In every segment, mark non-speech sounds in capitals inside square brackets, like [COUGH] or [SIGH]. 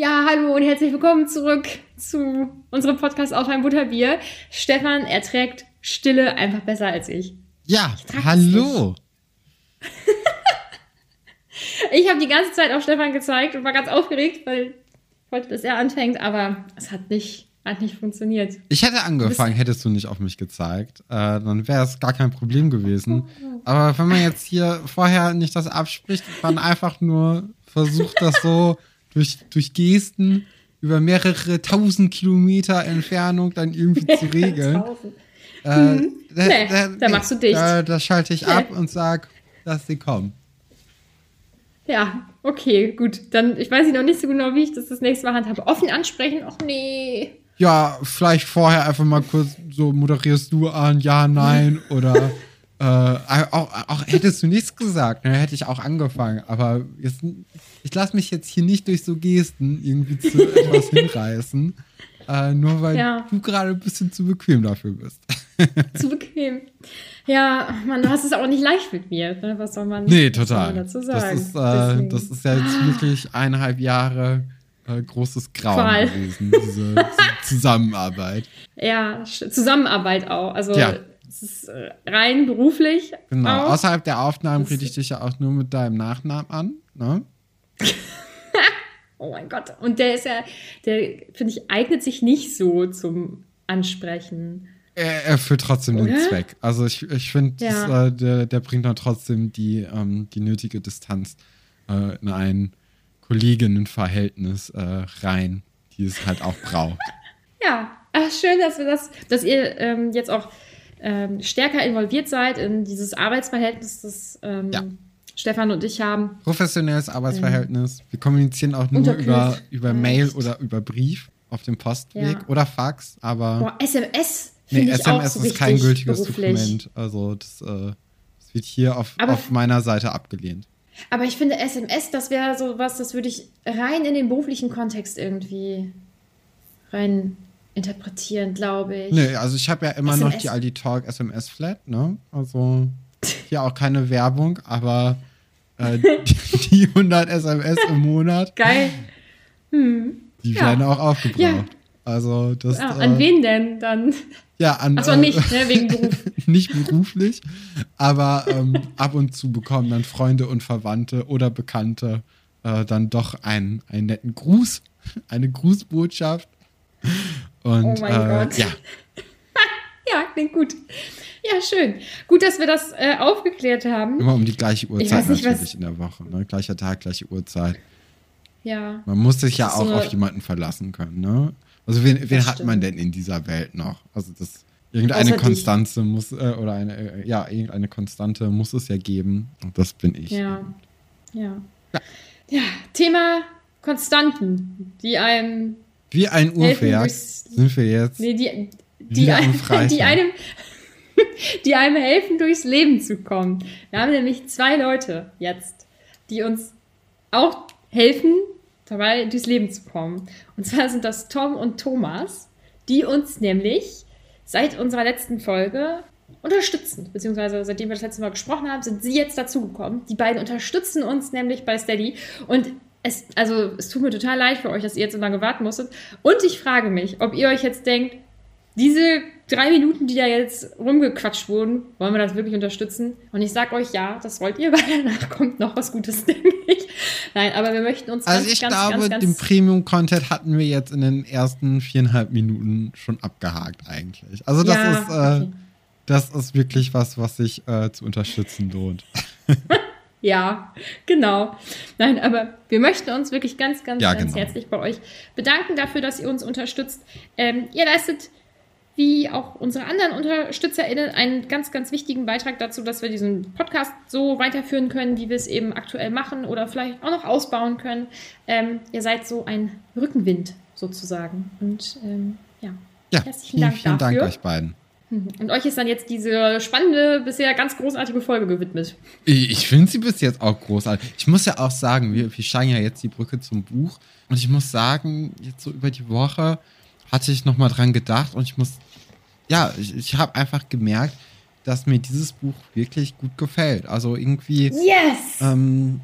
Ja, hallo und herzlich willkommen zurück zu unserem Podcast auf ein Butterbier. Stefan erträgt Stille einfach besser als ich. Ja, das hallo. [LAUGHS] Ich habe die ganze Zeit auf Stefan gezeigt und war ganz aufgeregt, weil ich wollte, dass er anfängt, aber es hat nicht, hat nicht funktioniert. Ich hätte angefangen, hättest du nicht auf mich gezeigt. Äh, dann wäre es gar kein Problem gewesen. [LAUGHS] Aber wenn man jetzt hier vorher nicht das abspricht, man einfach nur versucht, das so durch, durch Gesten über mehrere tausend Kilometer Entfernung dann irgendwie zu [LAUGHS] regeln. Äh, Mhm. Nee, da machst du dicht. Da, da schalte ich Nee. ab und sag, dass sie kommen. Ja, okay, gut. Dann, ich weiß noch nicht so genau, wie ich das das nächste Mal handhabe. Offen ansprechen? Och nee. Ja, vielleicht vorher einfach mal kurz so moderierst du an, ja, nein oder [LAUGHS] äh, auch, auch hättest du nichts gesagt, dann hätte ich auch angefangen. Aber jetzt, ich lasse mich jetzt hier nicht durch so Gesten irgendwie zu [LAUGHS] etwas hinreißen, äh, nur weil Ja. du gerade ein bisschen zu bequem dafür bist. Zu bequem. Ja, man, du hast es auch nicht leicht mit mir. Ne? Was soll man, Nee, man total. dazu Das sagen? ist, äh, das ist ja jetzt wirklich eineinhalb Jahre äh, großes Grauen Qual. gewesen, diese, [LAUGHS] Zusammenarbeit. Ja, Zusammenarbeit auch. Also Ja. Es ist äh, rein beruflich. Genau. Auch. Außerhalb der Aufnahmen rede ich dich ja auch nur mit deinem Nachnamen an. Ne? [LAUGHS] Oh mein Gott. Und der ist ja, der, finde ich, eignet sich nicht so zum Ansprechen. Er erfüllt trotzdem den Oder? Zweck. Also ich, ich finde, Ja. äh, der, der bringt dann trotzdem die, ähm, die nötige Distanz äh, in ein Kolleginnenverhältnis äh, rein, die es halt auch braucht. [LAUGHS] Ja, ach, schön, dass wir das, dass ihr ähm, jetzt auch ähm, stärker involviert seid in dieses Arbeitsverhältnis, das ähm, Ja. Stefan und ich haben. Professionelles Arbeitsverhältnis. Wir kommunizieren auch nur über, über Mail Echt. oder über Brief auf dem Postweg Ja. oder Fax, aber Boah, SMS nee, SMS so ist kein gültiges beruflich. Dokument. Also das, äh, das wird hier auf, auf meiner Seite abgelehnt. Aber ich finde SMS, das wäre so was, das würde ich rein in den beruflichen Kontext irgendwie rein interpretieren, glaube ich. Nee, also ich habe ja immer noch SMS. die Aldi Talk SMS Flat, ne? Also hier auch keine Werbung, aber äh, [LAUGHS] die, die 100 SMS im Monat, Geil. die Ja. werden auch aufgebraucht. Ja. Also das Ja, äh, an wen denn dann? Ja, an Achso, äh, nicht, ne, wegen Beruf. [LAUGHS] nicht beruflich, aber ähm, ab und zu bekommen dann Freunde und Verwandte oder Bekannte äh, dann doch einen, einen netten Gruß, eine Grußbotschaft. Und Oh mein äh, Gott. ja, [LAUGHS] Ja, klingt gut. Ja, schön. Gut, dass wir das äh, aufgeklärt haben. immer um die gleiche Uhrzeit nicht, was- natürlich in der Woche. Ne? Gleicher Tag, gleiche Uhrzeit. Ja. Man muss sich ja auch so auf jemanden verlassen können. Ne? Also wen, wen hat stimmt. man denn in dieser Welt noch? Also das Irgendeine Außer dich. Konstanze muss, äh, oder eine, äh, ja, irgendeine Konstante muss es ja geben. Und das bin ich. Ja. Ja. Ja, Thema Konstanten, die einem Wie ein Uhrwerk sind wir jetzt. nee, die, die, [LAUGHS] Freitag. die einem [LAUGHS] die einem helfen, durchs Leben zu kommen. Wir haben nämlich zwei Leute jetzt, die uns auch helfen, dabei durchs Leben zu kommen. Und zwar sind das Tom und Thomas, die uns nämlich seit unserer letzten Folge unterstützen. Beziehungsweise seitdem wir das letzte Mal gesprochen haben, sind sie jetzt dazugekommen. Die beiden unterstützen uns nämlich bei Steady. Und es, also, es tut mir total leid für euch, dass ihr jetzt so lange warten musstet. Und ich frage mich, ob ihr euch jetzt denkt, diese drei Minuten, die da jetzt rumgequatscht wurden, wollen wir das wirklich unterstützen? Und ich sag euch ja, das wollt ihr, [LAUGHS] weil danach kommt noch was Gutes, [LAUGHS] denke ich. Nein, aber wir möchten uns Also ganz, ich ganz, glaube, ganz, den Premium-Content hatten wir jetzt in den ersten viereinhalb Minuten schon abgehakt eigentlich. Also das Ja, ist, äh, okay. das ist wirklich was, was sich äh, zu unterstützen lohnt. [LAUGHS] Ja, genau. Nein, aber wir möchten uns wirklich ganz, ganz, Ja, ganz genau. herzlich bei euch bedanken dafür, dass ihr uns unterstützt. Ähm, ihr leistet, wie auch unsere anderen UnterstützerInnen, einen ganz, ganz wichtigen Beitrag dazu, dass wir diesen Podcast so weiterführen können, wie wir es eben aktuell machen oder vielleicht auch noch ausbauen können. Ähm, ihr seid so ein Rückenwind sozusagen. Und ähm, ja, Ja, herzlichen vielen, Dank vielen Dank dafür. euch beiden. Und euch ist dann jetzt diese spannende, bisher ganz großartige Folge gewidmet. Ich finde sie bis jetzt auch großartig. Ich muss ja auch sagen, wir, wir steigen ja jetzt die Brücke zum Buch. Und ich muss sagen, jetzt so über die Woche hatte ich nochmal dran gedacht und ich muss, ja, ich, ich habe einfach gemerkt, dass mir dieses Buch wirklich gut gefällt. Also irgendwie, Yes! ähm,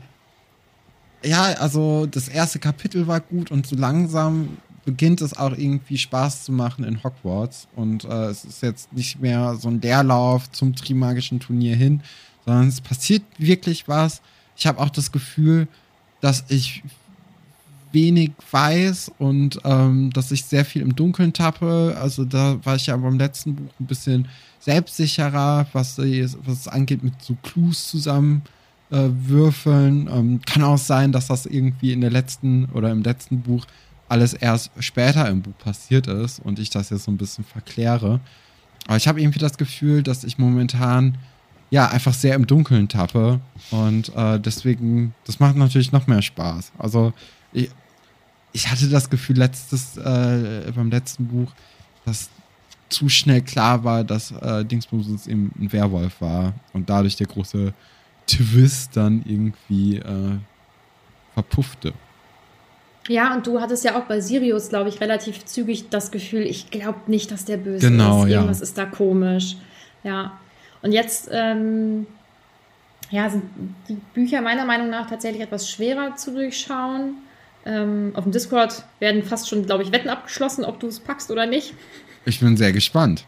ja, also das erste Kapitel war gut und so langsam beginnt es auch irgendwie Spaß zu machen in Hogwarts. Und äh, es ist jetzt nicht mehr so ein Leerlauf zum Trimagischen Turnier hin, sondern es passiert wirklich was. Ich habe auch das Gefühl, dass ich wenig weiß und ähm, dass ich sehr viel im Dunkeln tappe. Also da war ich ja beim letzten Buch ein bisschen selbstsicherer, was, was es angeht, mit so Clues zusammen äh, würfeln. Ähm, kann auch sein, dass das irgendwie in der letzten oder im letzten Buch alles erst später im Buch passiert ist und ich das jetzt so ein bisschen verkläre. Aber ich habe irgendwie das Gefühl, dass ich momentan ja einfach sehr im Dunkeln tappe und äh, deswegen, das macht natürlich noch mehr Spaß. Also ich, ich hatte das Gefühl letztes äh, beim letzten Buch, dass zu schnell klar war, dass äh, Dingsbums eben ein Werwolf war und dadurch der große Twist dann irgendwie äh, verpuffte. Ja, und du hattest ja auch bei Sirius, glaube ich, relativ zügig das Gefühl, ich glaube nicht, dass der böse Genau, ist. ja. Irgendwas ist da komisch. Ja. Und jetzt, ähm, ja, sind die Bücher meiner Meinung nach tatsächlich etwas schwerer zu durchschauen. Ähm, auf dem Discord werden fast schon, glaube ich, Wetten abgeschlossen, ob du es packst oder nicht. Ich bin sehr gespannt.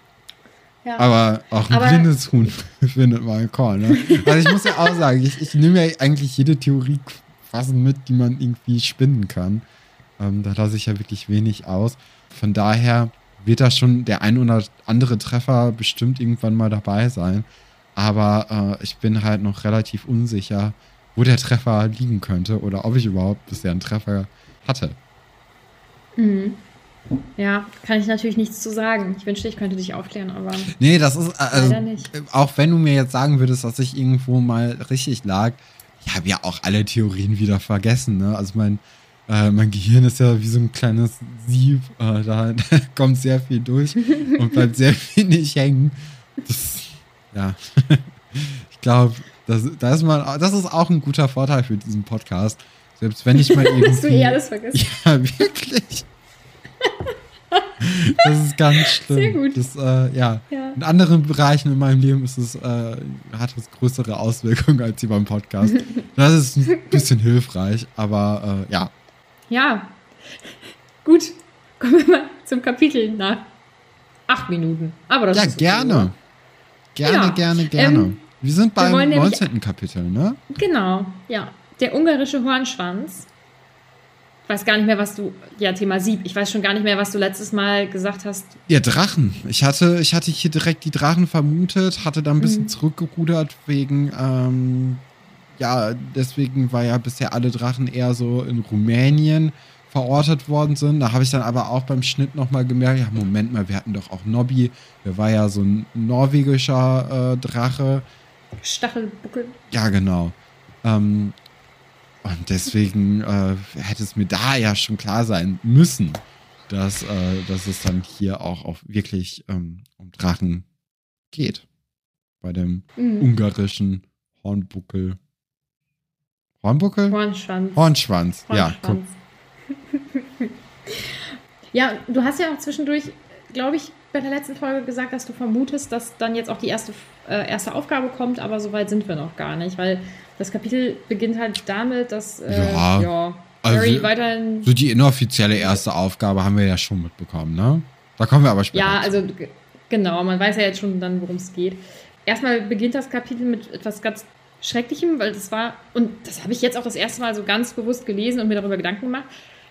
Ja. Aber auch ein Aber- blindes Huhn [LAUGHS] findet mal einen Call. Ne? Also ich muss ja auch sagen, ich, ich nehme ja eigentlich jede Theorie fast mit, die man irgendwie spinnen kann. Ähm, da lasse ich ja wirklich wenig aus. Von daher wird da schon der ein oder andere Treffer bestimmt irgendwann mal dabei sein. Aber äh, ich bin halt noch relativ unsicher, wo der Treffer liegen könnte oder ob ich überhaupt bisher einen Treffer hatte. Ja, kann ich natürlich nichts zu sagen. Ich wünschte, ich könnte dich aufklären, aber Nee, das ist, also, Leider nicht. auch wenn du mir jetzt sagen würdest, dass ich irgendwo mal richtig lag, ich habe ja auch alle Theorien wieder vergessen, ne? Also mein, äh, mein Gehirn ist ja wie so ein kleines Sieb, äh, da, da [LAUGHS] kommt sehr viel durch und bleibt sehr [LAUGHS] wenig hängen. Das, ja, [LAUGHS] ich glaube, das, da ist man, das ist auch ein guter Vorteil für diesen Podcast. Selbst wenn ich mal irgendwie... dass du eh alles vergisst. Ja, wirklich. Das ist ganz schlimm. Sehr gut. Das, äh, ja. Ja. In anderen Bereichen in meinem Leben ist es, äh, hat es größere Auswirkungen als hier beim Podcast. [LAUGHS] Das ist ein bisschen hilfreich, aber äh, ja. Ja. Gut. Kommen wir mal zum Kapitel nach acht Minuten. Aber das Ja, ist gerne. Gerne, Ja, gerne, gerne. ähm, wir sind beim nämlich- 19. Kapitel, ne? Genau, ja. Der ungarische Hornschwanz. Ich weiß gar nicht mehr, was du. Ja, Thema Sieb. Ich weiß schon gar nicht mehr, was du letztes Mal gesagt hast. Ja, Drachen. Ich hatte, ich hatte hier direkt die Drachen vermutet, hatte da ein bisschen Mhm. zurückgerudert wegen, ähm, ja, deswegen war ja bisher alle Drachen eher so in Rumänien verortet worden sind. Da habe ich dann aber auch beim Schnitt nochmal gemerkt, ja, Moment mal, wir hatten doch auch Nobby, der war ja so ein norwegischer äh, Drache. Stachelbuckel. Ja, genau. Ähm, und deswegen äh, hätte es mir da ja schon klar sein müssen, dass, äh, dass es dann hier auch auf wirklich ähm, um Drachen geht. Bei dem Mhm. ungarischen Hornbuckel. Hornbuckel? Hornschwanz. Hornschwanz. Ja, guck. Hornschwanz. [LAUGHS] ja, du hast ja auch zwischendurch, glaube ich, bei der letzten Folge gesagt, dass du vermutest, dass dann jetzt auch die erste, äh, erste Aufgabe kommt, aber so weit sind wir noch gar nicht, weil das Kapitel beginnt halt damit, dass äh, Ja, ja, also- Harry weiterhin. So die inoffizielle erste Aufgabe haben wir ja schon mitbekommen, ne? Da kommen wir aber später. Ja, also genau, man weiß ja jetzt schon dann, worum es geht. Erstmal beginnt das Kapitel mit etwas ganz Schrecklichem, weil das war, und das habe ich jetzt auch das erste Mal so ganz bewusst gelesen und mir darüber Gedanken gemacht.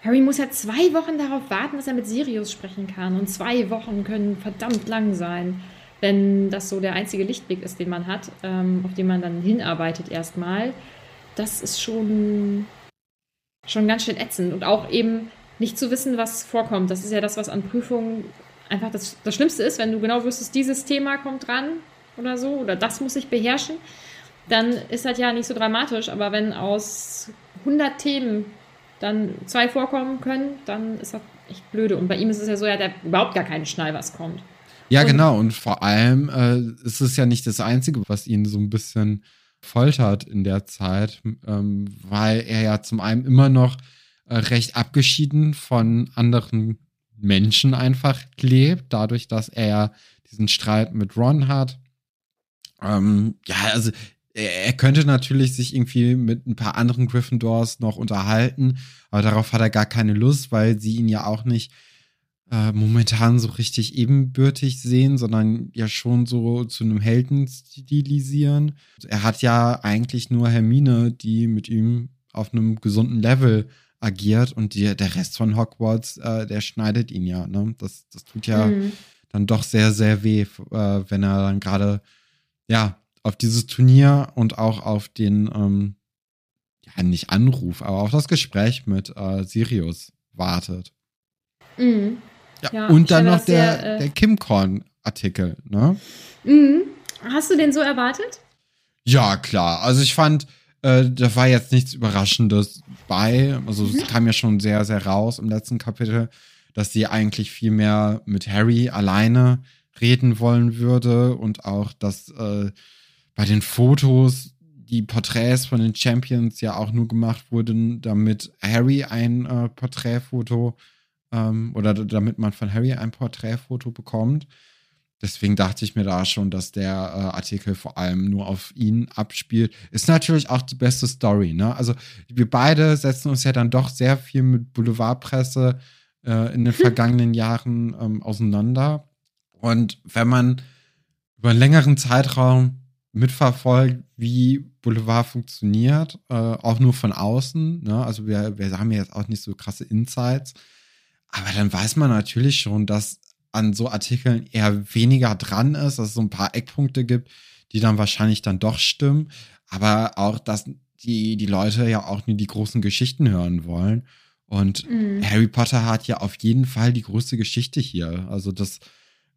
Harry muss ja zwei Wochen darauf warten, dass er mit Sirius sprechen kann. Und zwei Wochen können verdammt lang sein, wenn das so der einzige Lichtblick ist, den man hat, ähm, auf den man dann hinarbeitet erstmal. Das ist schon, schon ganz schön ätzend. Und auch eben nicht zu wissen, was vorkommt. Das ist ja das, was an Prüfungen einfach das, das Schlimmste ist, wenn du genau wüsstest, dieses Thema kommt dran oder so, oder das muss ich beherrschen, dann ist das ja nicht so dramatisch. Aber wenn aus 100 Themen dann zwei vorkommen können, dann ist das echt blöde. Und bei ihm ist es ja so, ja überhaupt gar keine Schnall, was kommt. Ja, Und- genau. Und vor allem äh, ist es ja nicht das Einzige, was ihn so ein bisschen foltert in der Zeit, ähm, weil er ja zum einen immer noch äh, recht abgeschieden von anderen Menschen einfach lebt, dadurch, dass er ja diesen Streit mit Ron hat. Ähm, ja, also er, könnte natürlich sich irgendwie mit ein paar anderen Gryffindors noch unterhalten, aber darauf hat er gar keine Lust, weil sie ihn ja auch nicht äh, momentan so richtig ebenbürtig sehen, sondern ja schon so zu einem Helden stilisieren. Er hat ja eigentlich nur Hermine, die mit ihm auf einem gesunden Level agiert und die, der Rest von Hogwarts, äh, der schneidet ihn ja. Ne? Das, das tut ja Mhm. dann doch sehr, sehr weh, äh, wenn er dann gerade ja auf dieses Turnier und auch auf den ähm, ja nicht Anruf, aber auf das Gespräch mit äh, Sirius wartet. Mhm. Ja, Ja, und dann noch der, sehr, äh, der Kimcorn-Artikel, ne? Mhm. Hast du den so erwartet? Ja, klar. Also ich fand, äh, da war jetzt nichts Überraschendes bei. Also es kam ja schon sehr, sehr raus im letzten Kapitel, dass sie eigentlich viel mehr mit Harry alleine reden wollen würde und auch, dass äh, bei den Fotos die Porträts von den Champions ja auch nur gemacht wurden, damit Harry ein äh, Porträtfoto ähm, oder damit man von Harry ein Porträtfoto bekommt. Deswegen dachte ich mir da schon, dass der äh, Artikel vor allem nur auf ihn abspielt. Ist natürlich auch die beste Story, ne? Also wir beide setzen uns ja dann doch sehr viel mit Boulevardpresse äh, in den [LAUGHS] vergangenen Jahren ähm, auseinander. Und wenn man über einen längeren Zeitraum mitverfolgt, wie Boulevard funktioniert, äh, auch nur von außen, ne? Also wir, wir haben ja jetzt auch nicht so krasse Insights, aber dann weiß man natürlich schon, dass an so Artikeln eher weniger dran ist, dass es so ein paar Eckpunkte gibt, die dann wahrscheinlich dann doch stimmen, aber auch, dass die, die Leute ja auch nur die großen Geschichten hören wollen. Und Mhm. Harry Potter hat ja auf jeden Fall die größte Geschichte hier. Also das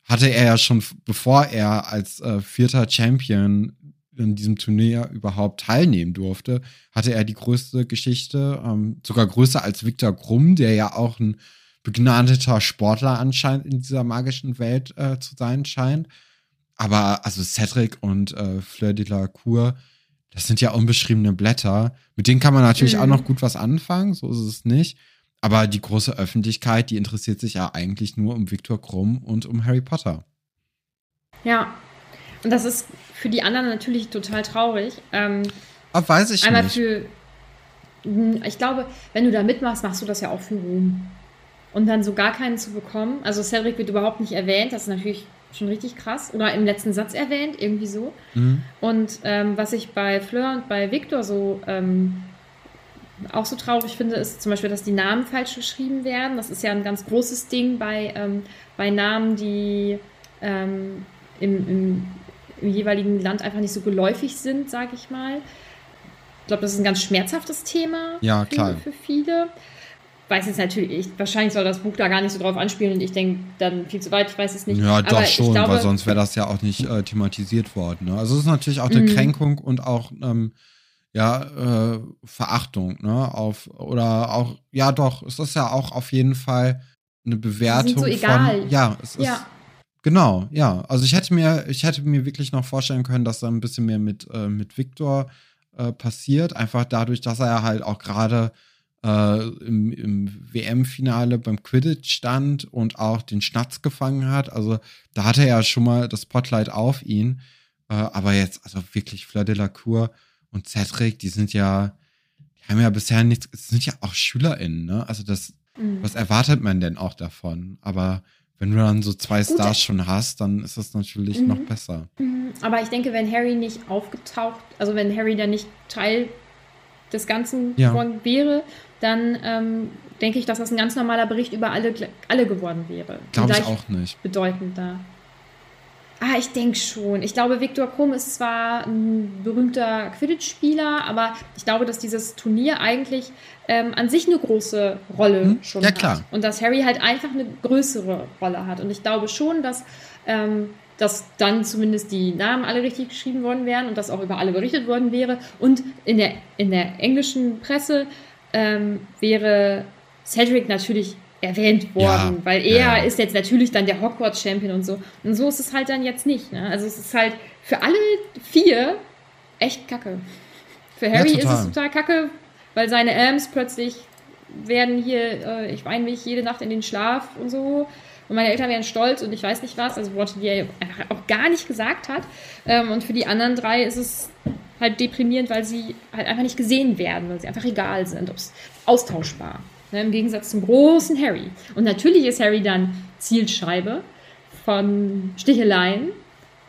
hatte er ja schon, bevor er als äh, vierter Champion in diesem Turnier überhaupt teilnehmen durfte, hatte er die größte Geschichte, ähm, sogar größer als Viktor Krumm, der ja auch ein begnadeter Sportler anscheinend in dieser magischen Welt äh, zu sein scheint. Aber also Cedric und äh, Fleur de la Cour, das sind ja unbeschriebene Blätter. Mit denen kann man natürlich Mhm. auch noch gut was anfangen, so ist es nicht. Aber die große Öffentlichkeit, die interessiert sich ja eigentlich nur um Viktor Krumm und um Harry Potter. Ja. Und das ist für die anderen natürlich total traurig. Ähm, Aber weiß ich einmal nicht. für. Hm, Ich glaube, wenn du da mitmachst, machst du das ja auch für Ruhm. Und dann so gar keinen zu bekommen. Also Cedric wird überhaupt nicht erwähnt, das ist natürlich schon richtig krass. Oder im letzten Satz erwähnt, irgendwie so. Mhm. Und ähm, was ich bei Fleur und bei Victor so ähm, auch so traurig finde, ist zum Beispiel, dass die Namen falsch geschrieben werden. Das ist ja ein ganz großes Ding bei, ähm, bei Namen, die ähm, im, im, im jeweiligen Land einfach nicht so geläufig sind, sage ich mal. Ich glaube, das ist ein ganz schmerzhaftes Thema Ja, für, klar. für viele. weiß jetzt natürlich, ich, wahrscheinlich soll das Buch da gar nicht so drauf anspielen und ich denke dann viel zu weit, ich weiß es nicht. Ja, doch Aber schon, glaube, weil sonst wäre das ja auch nicht äh, thematisiert worden. Ne? Also es ist natürlich auch eine Mhm. Kränkung und auch ähm, ja äh, Verachtung, ne? Auf oder auch ja doch, es ist ja auch auf jeden Fall eine Bewertung so egal. von ja, es ist Ja. genau, ja. Also ich hätte mir ich hätte mir wirklich noch vorstellen können, dass da ein bisschen mehr mit äh, mit Victor äh, passiert, einfach dadurch, dass er halt auch gerade äh, im, im WM-Finale beim Quidditch stand und auch den Schnatz gefangen hat. Also da hatte er ja schon mal das Spotlight auf ihn. Äh, aber jetzt, also wirklich Fleur de la Cour und Cedric, die sind ja, die haben ja bisher nichts, sind ja auch SchülerInnen, ne? Also das, Mhm. was erwartet man denn auch davon? Aber wenn du dann so zwei Gut, Stars schon hast, dann ist das natürlich Mhm. noch besser. Mhm, Aber ich denke, wenn Harry nicht aufgetaucht, also wenn Harry dann nicht Teil des Ganzen Ja. geworden wäre, dann ähm, denke ich, dass das ein ganz normaler Bericht über alle, alle geworden wäre. Glaube ich auch nicht. Bedeutender. Ah, ich denke schon. Ich glaube, Viktor Krumm ist zwar ein berühmter Quidditch-Spieler, aber ich glaube, dass dieses Turnier eigentlich ähm, an sich eine große Rolle Hm? schon Ja, hat. klar. Und dass Harry halt einfach eine größere Rolle hat. Und ich glaube schon, dass, ähm, dass dann zumindest die Namen alle richtig geschrieben worden wären und dass auch über alle berichtet worden wäre. Und in der, in der englischen Presse ähm, wäre Cedric natürlich erwähnt worden, Ja, weil er ja, ja. ist jetzt natürlich dann der Hogwarts-Champion und so. Und so ist es halt dann jetzt nicht. Ne? Also es ist halt für alle vier echt kacke. Für Harry ist es total kacke, weil seine Amps plötzlich werden hier, äh, ich weine mich jede Nacht in den Schlaf und so. Und meine Eltern wären stolz und ich weiß nicht was, also Worte, die er einfach auch gar nicht gesagt hat. Ähm, und für die anderen drei ist es halt deprimierend, weil sie halt einfach nicht gesehen werden, weil sie einfach egal sind, austauschbar. Ne, Im Gegensatz zum großen Harry. Und natürlich ist Harry dann Zielscheibe von Sticheleien.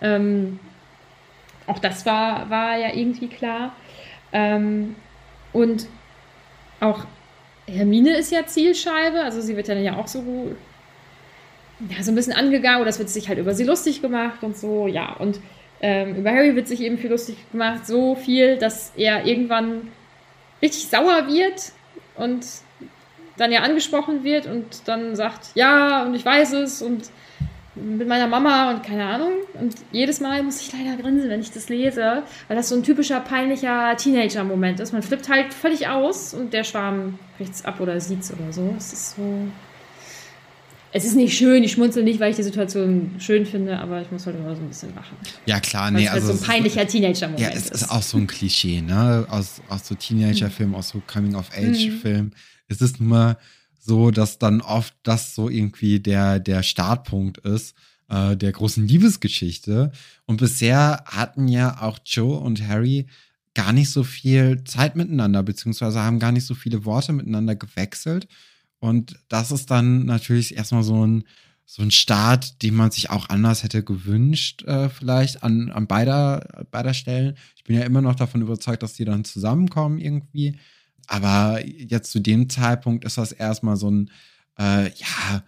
Ähm, auch das war, war ja irgendwie klar. Ähm, und auch Hermine ist ja Zielscheibe, also sie wird dann ja auch so, ja, so ein bisschen angegangen oder es wird sich halt über sie lustig gemacht und so, ja. Und ähm, über Harry wird sich eben viel lustig gemacht, so viel, dass er irgendwann richtig sauer wird und dann ja angesprochen wird und dann sagt, ja, und ich weiß es und mit meiner Mama und keine Ahnung. Und jedes Mal muss ich leider grinsen, wenn ich das lese, weil das so ein typischer peinlicher Teenager-Moment ist. Man flippt halt völlig aus und der Schwarm kriegt's ab oder sieht's oder so. Es ist so. Es ist nicht schön, ich schmunzel nicht, weil ich die Situation schön finde, aber ich muss halt immer so ein bisschen lachen. Ja, klar, nee, es also. so ein ist- peinlicher Teenager-Moment Ja, es ist auch so ein Klischee, ne? Aus, aus so Teenager-Filmen, aus so Coming-of-Age-Filmen. Es ist nun mal so, dass dann oft das so irgendwie der, der Startpunkt ist äh, der großen Liebesgeschichte. Und bisher hatten ja auch Joe und Harry gar nicht so viel Zeit miteinander, beziehungsweise haben gar nicht so viele Worte miteinander gewechselt. Und das ist dann natürlich erstmal so ein, so ein Start, den man sich auch anders hätte gewünscht, äh, vielleicht an, an beider, beider Stellen. Ich bin ja immer noch davon überzeugt, dass die dann zusammenkommen irgendwie. Aber jetzt zu dem Zeitpunkt ist das erstmal so ein, äh, ja,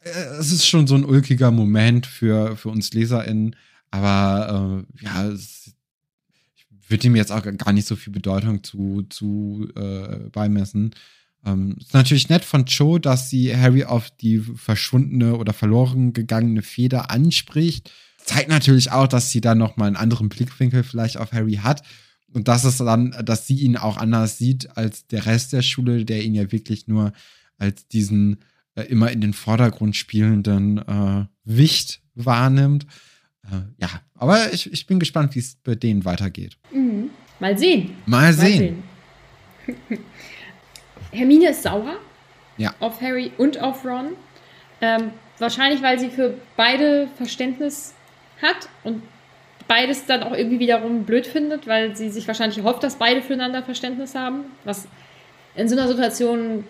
äh, es ist schon so ein ulkiger Moment für, für uns LeserInnen. Aber äh, ja, es, ich würde ihm jetzt auch gar nicht so viel Bedeutung zu, zu äh, beimessen. Ähm, ist natürlich nett von Joe, dass sie Harry auf die verschwundene oder verloren gegangene Feder anspricht. Zeigt natürlich auch, dass sie dann nochmal einen anderen Blickwinkel vielleicht auf Harry hat. Und dass es dann, dass sie ihn auch anders sieht als der Rest der Schule, der ihn ja wirklich nur als diesen äh, immer in den Vordergrund spielenden äh, Wicht wahrnimmt. Äh, ja, aber ich, ich bin gespannt, wie es bei denen weitergeht. Mhm. Mal sehen. Mal sehen. sehen. [LAUGHS] Hermine ist sauer Ja. auf Harry und auf Ron. Ähm, wahrscheinlich, weil sie für beide Verständnis hat und beides dann auch irgendwie wiederum blöd findet, weil sie sich wahrscheinlich hofft, dass beide füreinander Verständnis haben, was in so einer Situation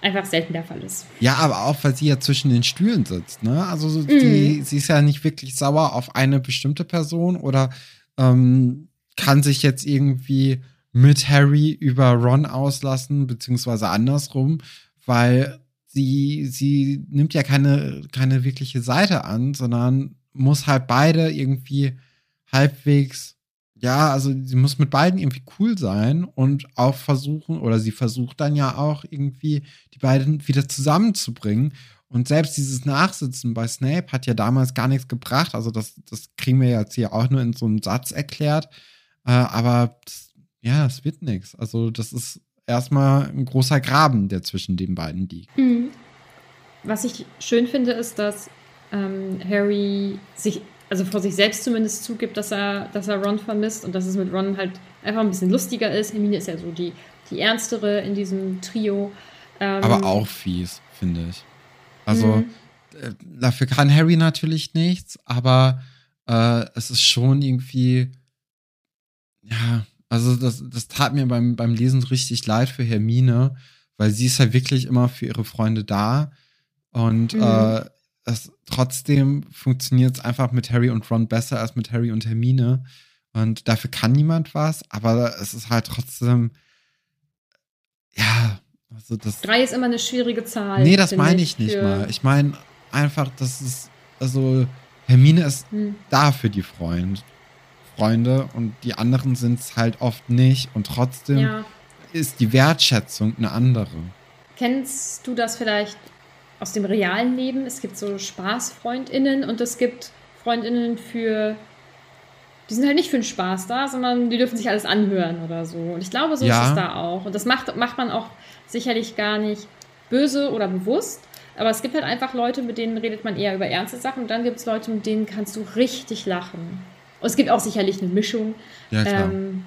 einfach selten der Fall ist. Ja, aber auch, weil sie ja zwischen den Stühlen sitzt, ne? Also so die, sie ist ja nicht wirklich sauer auf eine bestimmte Person oder ähm, kann sich jetzt irgendwie mit Harry über Ron auslassen, beziehungsweise andersrum, weil sie, sie nimmt ja keine, keine wirkliche Seite an, sondern muss halt beide irgendwie halbwegs ja, also sie muss mit beiden irgendwie cool sein und auch versuchen, oder sie versucht dann ja auch irgendwie, die beiden wieder zusammenzubringen. Und selbst dieses Nachsitzen bei Snape hat ja damals gar nichts gebracht. Also das, das kriegen wir jetzt hier auch nur in so einem Satz erklärt. Äh, aber das, ja, es wird nichts. Also das ist erstmal ein großer Graben, der zwischen den beiden liegt. Mhm. Was ich schön finde, ist, dass ähm, Harry sich, also vor sich selbst zumindest zugibt, dass er, dass er Ron vermisst und dass es mit Ron halt einfach ein bisschen lustiger ist. Hermine ist ja so die, die ernstere in diesem Trio. Ähm, Aber auch fies, finde ich. Also mhm. äh, dafür kann Harry natürlich nichts, aber äh, es ist schon irgendwie, ja, also das, das tat mir beim, beim Lesen richtig leid für Hermine, weil sie ist ja wirklich immer für ihre Freunde da. Und mhm. äh, es, trotzdem funktioniert es einfach mit Harry und Ron besser als mit Harry und Hermine. Und dafür kann niemand was, aber es ist halt trotzdem, ja, also das. Drei ist immer eine schwierige Zahl. Nee, das meine ich nicht mal. Ich meine einfach, dass es, also Hermine ist hm. da für die Freund, Freunde und die anderen sind es halt oft nicht und trotzdem ja. ist die Wertschätzung eine andere. Kennst du das vielleicht aus dem realen Leben? Es gibt so SpaßfreundInnen und es gibt FreundInnen für die sind halt nicht für den Spaß da, sondern die dürfen sich alles anhören oder so. Und ich glaube, so ja. ist es da auch. Und das macht, macht man auch sicherlich gar nicht böse oder bewusst. Aber es gibt halt einfach Leute, mit denen redet man eher über ernste Sachen. Und dann gibt es Leute, mit denen kannst du richtig lachen. Und es gibt auch sicherlich eine Mischung. Ja, klar. Ähm,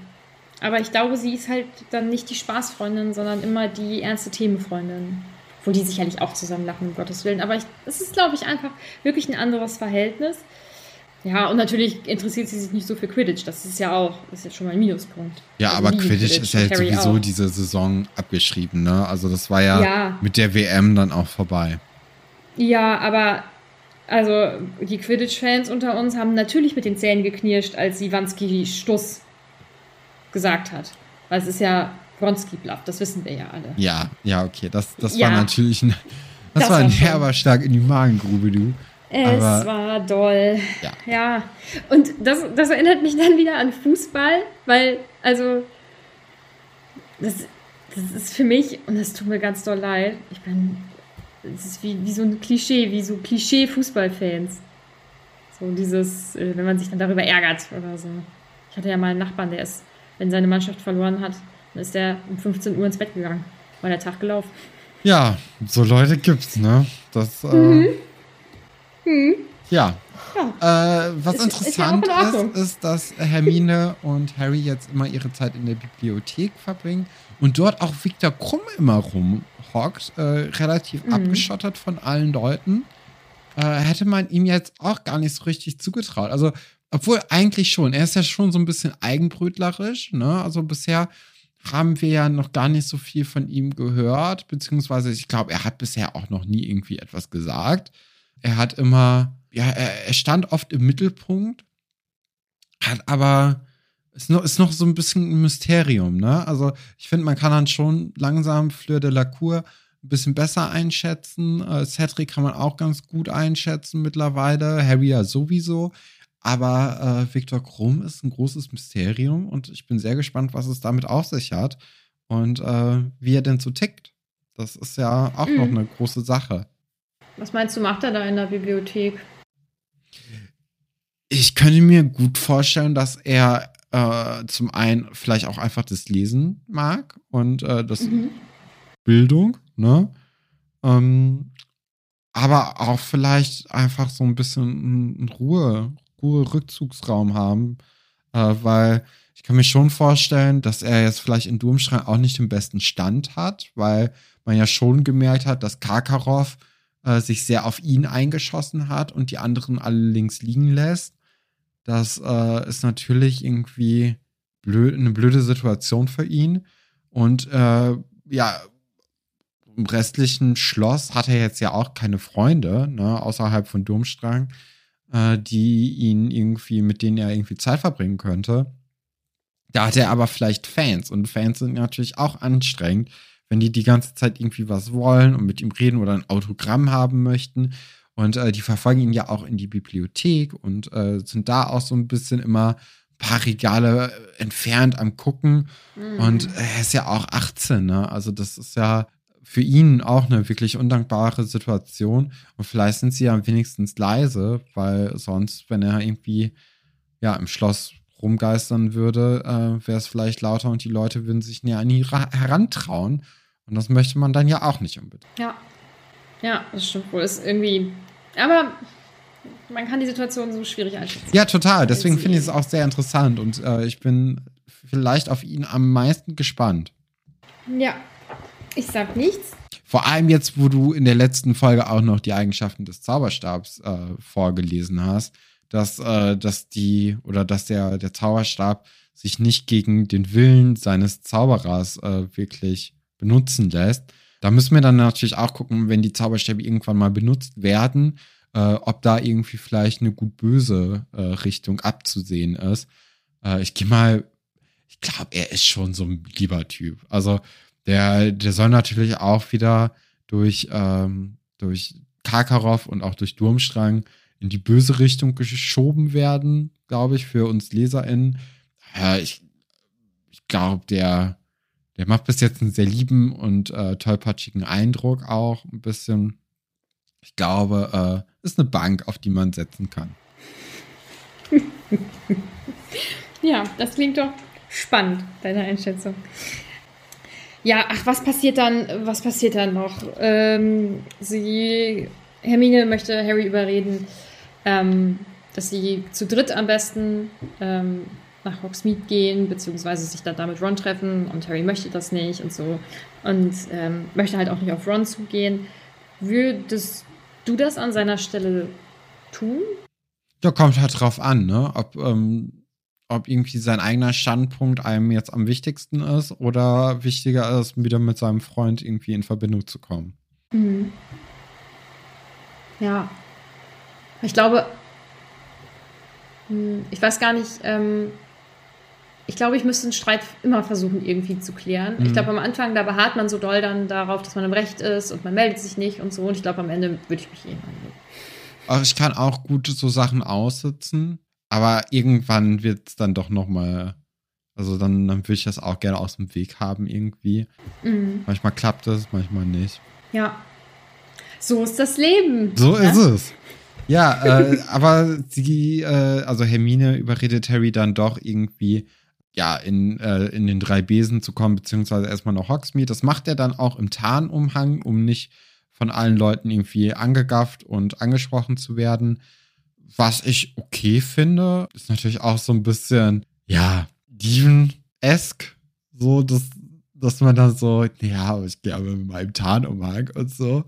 aber ich glaube, sie ist halt dann nicht die Spaßfreundin, sondern immer die ernste Themenfreundin. Wo die sicherlich auch zusammen lachen, um Gottes Willen. Aber es ist, glaube ich, einfach wirklich ein anderes Verhältnis. Ja, und natürlich interessiert sie sich nicht so für Quidditch. Das ist ja auch, ist ja schon mal ein Minuspunkt. Ja, also aber Quidditch, Quidditch, ist ja jetzt sowieso auch. diese Saison abgeschrieben, ne? Also das war ja, ja, mit der WM dann auch vorbei. Ja, aber also die Quidditch-Fans unter uns haben natürlich mit den Zähnen geknirscht, als Iwanski Stuss gesagt hat. Weil es ist ja Bronski Bluff, das wissen wir ja alle. Ja, ja, okay. Das, das ja. war natürlich ein, das, das war ein herber Schlag in die Magengrube, du. Es Aber, war doll. Ja. ja. Und das, das erinnert mich dann wieder an Fußball, weil, also, das, das ist für mich, und das tut mir ganz doll leid, ich bin, es ist wie, wie so ein Klischee, wie so Klischee-Fußballfans. So dieses, äh, wenn man sich dann darüber ärgert oder so. Ich hatte ja mal einen Nachbarn, der ist, wenn seine Mannschaft verloren hat, dann ist der um 15 Uhr ins Bett gegangen. War der Tag gelaufen. Ja, so Leute gibt's, ne? Das, äh, mhm. Hm. Ja. ja. Äh, was ist, interessant ist, ja ist, ist, dass Hermine und Harry jetzt immer ihre Zeit in der Bibliothek verbringen und dort auch Victor Krumm immer rumhockt, äh, relativ mhm. abgeschottet von allen Leuten. Äh, hätte man ihm jetzt auch gar nicht so richtig zugetraut. Also, obwohl eigentlich schon. Er ist ja schon so ein bisschen eigenbrötlerisch. Ne? Also bisher haben wir ja noch gar nicht so viel von ihm gehört, beziehungsweise ich glaube, er hat bisher auch noch nie irgendwie etwas gesagt. Er hat immer, ja, er, er stand oft im Mittelpunkt, hat aber, ist noch, ist noch so ein bisschen ein Mysterium, ne? Also ich finde, man kann dann schon langsam Fleur de la Cour ein bisschen besser einschätzen. Äh, Cedric kann man auch ganz gut einschätzen mittlerweile. Harry ja sowieso. Aber äh, Viktor Krumm ist ein großes Mysterium und ich bin sehr gespannt, was es damit auf sich hat und äh, wie er denn so tickt. Das ist ja auch mhm. noch eine große Sache. Was meinst du, macht er da in der Bibliothek? Ich könnte mir gut vorstellen, dass er äh, zum einen vielleicht auch einfach das Lesen mag und äh, das mhm. Bildung, ne? Ähm, aber auch vielleicht einfach so ein bisschen Ruhe, Ruhe-Rückzugsraum haben, äh, weil ich kann mir schon vorstellen, dass er jetzt vielleicht in Durmstrang auch nicht den besten Stand hat, weil man ja schon gemerkt hat, dass Karkaroff äh, sich sehr auf ihn eingeschossen hat und die anderen alle links liegen lässt. Das äh, ist natürlich irgendwie blöd, eine blöde Situation für ihn. Und äh, ja, im restlichen Schloss hat er jetzt ja auch keine Freunde, ne, außerhalb von Durmstrang, äh, die ihn irgendwie, mit denen er irgendwie Zeit verbringen könnte. Da hat er aber vielleicht Fans und Fans sind natürlich auch anstrengend wenn die die ganze Zeit irgendwie was wollen und mit ihm reden oder ein Autogramm haben möchten. Und äh, die verfolgen ihn ja auch in die Bibliothek und äh, sind da auch so ein bisschen immer paar Regale entfernt am Gucken. Und er ist ja auch 18, ne? Also das ist ja für ihn auch eine wirklich undankbare Situation. Und vielleicht sind sie ja wenigstens leise, weil sonst, wenn er irgendwie ja im Schloss rumgeistern würde, äh, wäre es vielleicht lauter und die Leute würden sich näher an ihn ra- herantrauen. Und das möchte man dann ja auch nicht unbedingt. Ja. Ja, das stimmt wohl. Ist irgendwie. Aber man kann die Situation so schwierig einschätzen. Ja, total. Deswegen finde ich es auch sehr interessant und äh, ich bin vielleicht auf ihn am meisten gespannt. Ja. Ich sag nichts. Vor allem jetzt, wo du in der letzten Folge auch noch die Eigenschaften des Zauberstabs äh, vorgelesen hast, dass, äh, dass die oder dass der, der Zauberstab sich nicht gegen den Willen seines Zauberers äh, wirklich benutzen lässt. Da müssen wir dann natürlich auch gucken, wenn die Zauberstäbe irgendwann mal benutzt werden, äh, ob da irgendwie vielleicht eine gut-böse äh, Richtung abzusehen ist. Äh, ich gehe mal, ich glaube, er ist schon so ein lieber Typ. Also der, der soll natürlich auch wieder durch, ähm, durch Karkaroff und auch durch Durmstrang in die böse Richtung geschoben werden, glaube ich, für uns LeserInnen. Ja, ich ich glaube, der, der macht bis jetzt einen sehr lieben und äh, tollpatschigen Eindruck auch ein bisschen. Ich glaube, äh, ist eine Bank, auf die man setzen kann. [LAUGHS] Ja, das klingt doch spannend, deine Einschätzung. Ja, ach, was passiert dann, was passiert dann noch? Ähm, sie, Hermine möchte Harry überreden, ähm, dass sie zu dritt am besten ähm, nach Hogsmeade gehen, beziehungsweise sich dann da mit Ron treffen und Harry möchte das nicht und so und ähm, möchte halt auch nicht auf Ron zugehen. Würdest du das an seiner Stelle tun? Ja, kommt halt drauf an, ne? Ob, ähm, ob irgendwie sein eigener Standpunkt einem jetzt am wichtigsten ist oder wichtiger ist, wieder mit seinem Freund irgendwie in Verbindung zu kommen. Mhm. Ja. Ich glaube, hm, ich weiß gar nicht, ähm, ich glaube, ich müsste einen Streit immer versuchen, irgendwie zu klären. Ich Mhm. glaube, am Anfang, da beharrt man so doll dann darauf, dass man im Recht ist und man meldet sich nicht und so. Und ich glaube, am Ende würde ich mich eh anlegen. Also ich kann auch gut so Sachen aussitzen, aber irgendwann wird es dann doch noch mal, also dann, dann würde ich das auch gerne aus dem Weg haben irgendwie. Mhm. Manchmal klappt es, manchmal nicht. Ja. So ist das Leben. So ne? ist es. Ja, äh, [LAUGHS] aber sie, äh, also Hermine überredet Harry dann doch irgendwie, ja, in, äh, in den drei Besen zu kommen, beziehungsweise erstmal nach Hogsmeade. Das macht er dann auch im Tarnumhang, um nicht von allen Leuten irgendwie angegafft und angesprochen zu werden. Was ich okay finde, ist natürlich auch so ein bisschen, ja, Diven-esque. So, dass, dass man dann so, ja, aber ich gehe aber mit meinem Tarnumhang und so.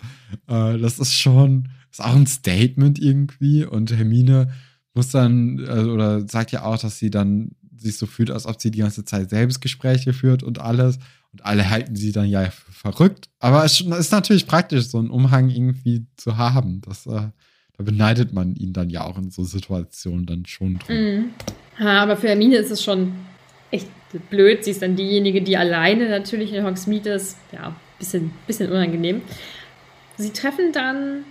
Äh, das ist schon, ist auch ein Statement irgendwie. Und Hermine muss dann, äh, oder sagt ja auch, dass sie dann sich so fühlt, als ob sie die ganze Zeit Selbstgespräche führt und alles. Und alle halten sie dann ja für verrückt. Aber es ist natürlich praktisch, so einen Umhang irgendwie zu haben. Das, äh, da beneidet man ihn dann ja auch in so Situationen dann schon drum. Mhm. Ja, aber für Hermine ist es schon echt blöd. Sie ist dann diejenige, die alleine natürlich in Hogsmeade ist. Ja, bisschen, bisschen unangenehm. Sie treffen dann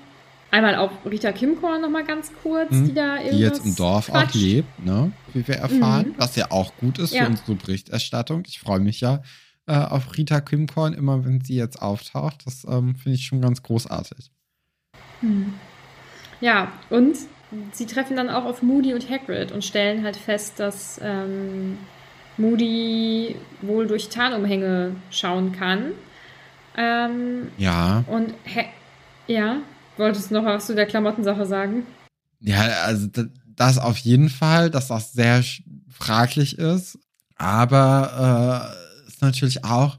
einmal auch Rita Kimkorn noch mal ganz kurz, Mhm. die da Die jetzt im Dorf auch quatscht. lebt, ne? wie wir erfahren, Mhm. was ja auch gut ist Ja. für unsere Berichterstattung. Ich freue mich ja äh, auf Rita Kimkorn, immer wenn sie jetzt auftaucht. Das ähm, finde ich schon ganz großartig. Ja, und sie treffen dann auch auf Moody und Hagrid und stellen halt fest, dass ähm, Moody wohl durch Tarnumhänge schauen kann. Ähm, Ja, und ha ja, wolltest du noch was zu der Klamottensache sagen? ja, also das auf jeden Fall, dass das sehr fraglich ist. Aber äh, ist natürlich auch,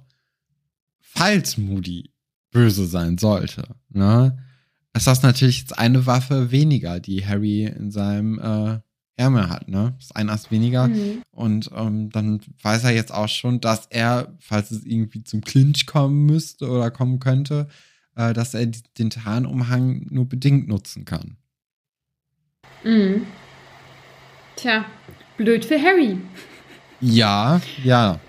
falls Moody böse sein sollte, ne? Ist das natürlich jetzt eine Waffe weniger, die Harry in seinem äh, Ärmel hat, ne? Ist ein Ast weniger. Mhm. Und ähm, dann weiß er jetzt auch schon, dass er, falls es irgendwie zum Clinch kommen müsste oder kommen könnte, äh, dass er den Tarnumhang nur bedingt nutzen kann. Mhm. Tja, blöd für Harry. Ja, ja.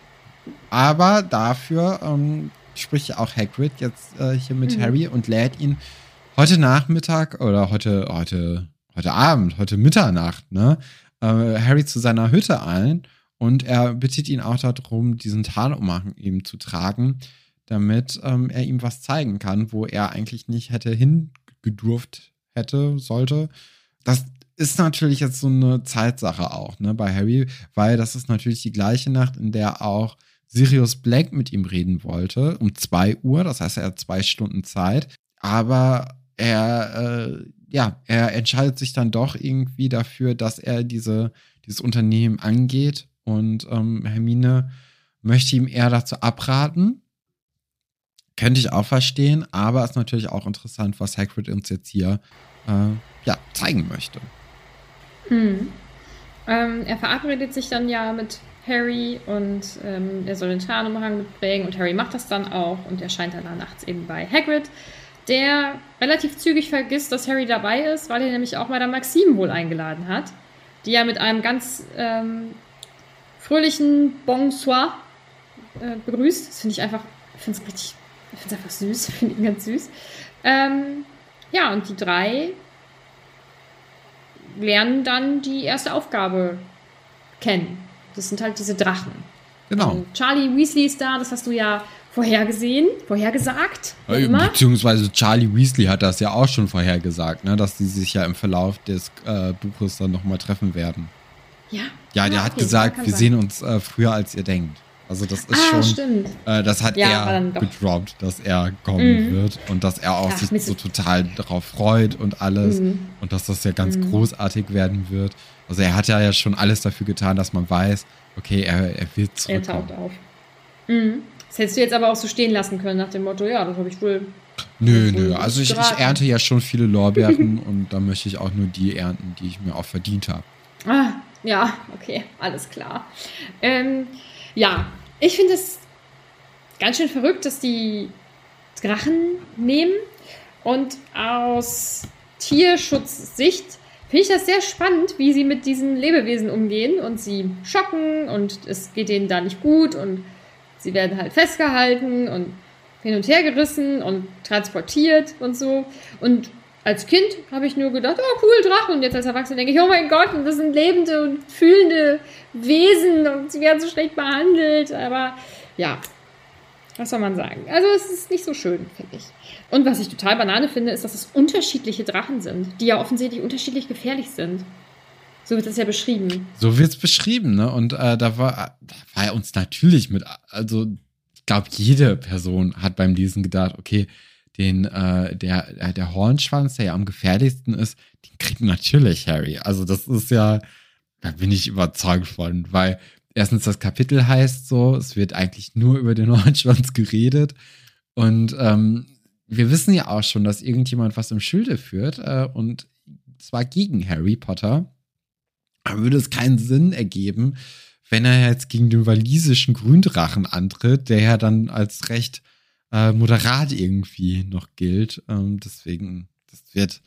Aber dafür ähm, spricht auch Hagrid jetzt äh, hier mit Mhm. Harry und lädt ihn heute Nachmittag oder heute, heute, heute Abend, heute Mitternacht, ne? äh, Harry zu seiner Hütte ein und er bittet ihn auch darum, diesen Tarnumhang ihm zu tragen, damit ähm, er ihm was zeigen kann, wo er eigentlich nicht hätte hingedurft hätte, sollte. Das ist natürlich jetzt so eine Zeitsache auch, ne, bei Harry, weil das ist natürlich die gleiche Nacht, in der auch Sirius Black mit ihm reden wollte, um zwei Uhr, das heißt, er hat zwei Stunden Zeit, aber er, äh, ja, er entscheidet sich dann doch irgendwie dafür, dass er diese, dieses Unternehmen angeht und ähm, Hermine möchte ihm eher dazu abraten. Könnte ich auch verstehen, aber ist natürlich auch interessant, was Hagrid uns jetzt hier äh, ja, zeigen möchte. Hm. Ähm, er verabredet sich dann ja mit Harry und ähm, er soll den Tarnumhang mitbringen und Harry macht das dann auch und erscheint dann nachts eben bei Hagrid, der relativ zügig vergisst, dass Harry dabei ist, weil er nämlich auch Madame Maxime wohl eingeladen hat, die ja mit einem ganz ähm, fröhlichen Bonsoir äh, begrüßt. Das finde ich einfach, ich finde es richtig, ich finde es einfach süß, [LAUGHS] finde ihn ganz süß. Ähm, ja, und die drei lernen dann die erste Aufgabe kennen. Das sind halt diese Drachen. Genau. Also Charlie Weasley ist da, das hast du ja vorhergesehen, vorhergesagt. Immer. Beziehungsweise Charlie Weasley hat das ja auch schon vorhergesagt, ne, dass die sich ja im Verlauf des äh, Buches dann nochmal treffen werden. Ja. Ja, der Ah, hat okay, gesagt, wir sein. sehen uns äh, früher, als ihr denkt. Also das ist Ah, schon, stimmt. äh, das hat Ja, er gedroppt, dass er kommen Mhm. wird und dass er auch Ach, sich Mist. so total darauf freut und alles Mhm. und dass das ja ganz großartig werden wird. Also er hat ja, ja schon alles dafür getan, dass man weiß, okay, er, er wird Er zurückkommen. taucht auf. Mhm. Das hättest du jetzt aber auch so stehen lassen können, nach dem Motto, ja, das habe ich wohl. Nö, Wohl nö. Also ich, ich ernte ja schon viele Lorbeeren [LAUGHS] und da möchte ich auch nur die ernten, die ich mir auch verdient habe. Ah, ja, okay, alles klar. Ähm, ja, ich finde es ganz schön verrückt, dass die Drachen nehmen und aus Tierschutzsicht finde ich das sehr spannend, wie sie mit diesen Lebewesen umgehen und sie schocken und es geht ihnen da nicht gut und sie werden halt festgehalten und hin und her gerissen und transportiert und so. Und als Kind habe ich nur gedacht, oh cool, Drachen. Und jetzt als Erwachsene denke ich, oh mein Gott, das sind lebende und fühlende Wesen und sie werden so schlecht behandelt. Aber ja, was soll man sagen? Also es ist nicht so schön, finde ich. Und was ich total Banane finde, ist, dass es unterschiedliche Drachen sind, die ja offensichtlich unterschiedlich gefährlich sind. So wird das ja beschrieben. So wird es beschrieben, ne? Und äh, da war, da war er uns natürlich mit, also ich glaube, jede Person hat beim Lesen gedacht, okay, den, äh, der, äh, der Hornschwanz, der ja am gefährlichsten ist, den kriegt natürlich Harry. Also das ist ja, da bin ich überzeugt von, weil erstens das Kapitel heißt so, es wird eigentlich nur über den [LAUGHS] Hornschwanz geredet und ähm, wir wissen ja auch schon, dass irgendjemand was im Schilde führt äh, und zwar gegen Harry Potter. Würde es keinen Sinn ergeben, wenn er jetzt gegen den walisischen Gründrachen antritt, der ja dann als recht äh, moderat irgendwie noch gilt. Ähm, deswegen, das wird,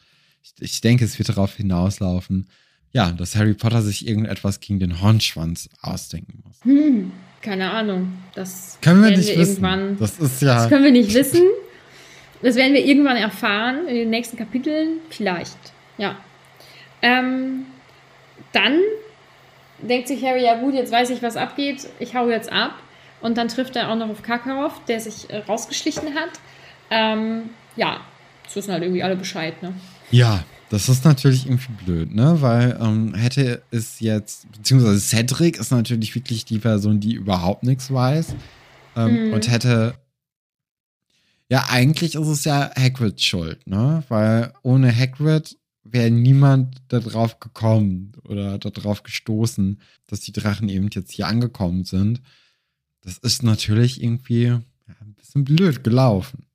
ich, ich denke, es wird darauf hinauslaufen, ja, dass Harry Potter sich irgendetwas gegen den Hornschwanz ausdenken muss. Hm, keine Ahnung. Das Können wir nicht wissen. irgendwann. Das ist ja. Das können wir nicht wissen. Das werden wir irgendwann erfahren in den nächsten Kapiteln. Vielleicht. Ja. Ähm, dann denkt sich Harry, ja gut, jetzt weiß ich, was abgeht. Ich hau jetzt ab. Und dann trifft er auch noch auf Karkaroff, der sich äh, rausgeschlichen hat. Ähm, ja, das wissen halt irgendwie alle Bescheid, ne? Ja, das ist natürlich irgendwie blöd, ne? Weil ähm, hätte es jetzt, beziehungsweise Cedric ist natürlich wirklich die Person, die überhaupt nichts weiß. Ähm, Mhm. Und hätte. Ja, eigentlich ist es ja Hagrids Schuld, ne? Weil ohne Hagrid wäre niemand darauf gekommen oder darauf gestoßen, dass die Drachen eben jetzt hier angekommen sind. Das ist natürlich irgendwie ein bisschen blöd gelaufen.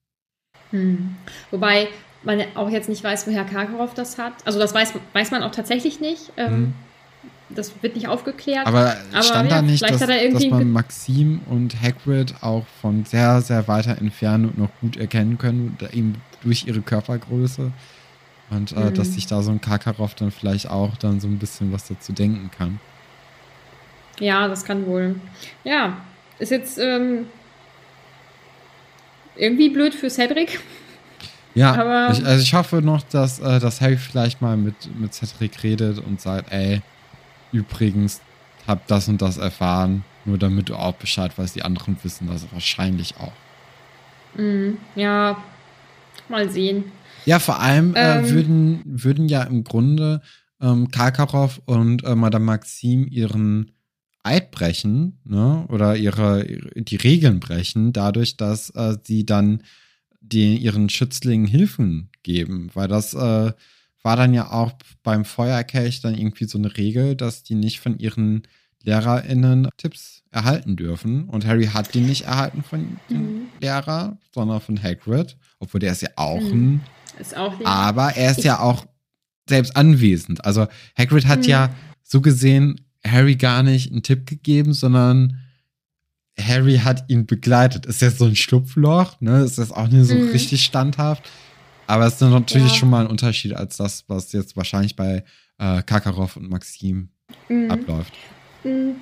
Hm. Wobei man auch jetzt nicht weiß, woher Karkaroff das hat. Also das weiß, weiß man auch tatsächlich nicht. Ähm, Mhm. Das wird nicht aufgeklärt. Aber, stand ja, da nicht, dass, dass man Maxim und Hagrid auch von sehr, sehr weiter Entfernung noch gut erkennen können, eben durch ihre Körpergröße? Und äh, Mhm. dass sich da so ein Karkaroff dann vielleicht auch dann so ein bisschen was dazu denken kann. Ja, das kann wohl. Ja, ist jetzt ähm, irgendwie blöd für Cedric. Ja, [LAUGHS] Aber- ich, also ich hoffe noch, dass, äh, dass Harry vielleicht mal mit, mit Cedric redet und sagt, ey, übrigens, hab das und das erfahren, nur damit du auch Bescheid weißt, die anderen wissen das wahrscheinlich auch. Mhm. Ja, mal sehen. Ja, vor allem äh, Ähm. würden, würden ja im Grunde ähm, Karkaroff und äh, Madame Maxim ihren Eid brechen, ne? Oder ihre, die Regeln brechen, dadurch, dass äh, sie dann die, ihren Schützlingen Hilfen geben. Weil das äh, war dann ja auch beim Feuerkelch dann irgendwie so eine Regel, dass die nicht von ihren LehrerInnen Tipps erhalten dürfen. Und Harry hat die nicht erhalten von dem Lehrer, sondern von Hagrid. Obwohl der ist ja auch Mhm. ein Ist auch nicht. aber er ist Ich- ja auch selbst anwesend. Also Hagrid hat Mhm. ja so gesehen Harry gar nicht einen Tipp gegeben, sondern Harry hat ihn begleitet. Ist jetzt so ein Schlupfloch, ne? Ist das auch nicht so Mhm. richtig standhaft. Aber es ist natürlich Ja. schon mal ein Unterschied als das, was jetzt wahrscheinlich bei äh, Karkaroff und Maxim Mhm. abläuft. Mm,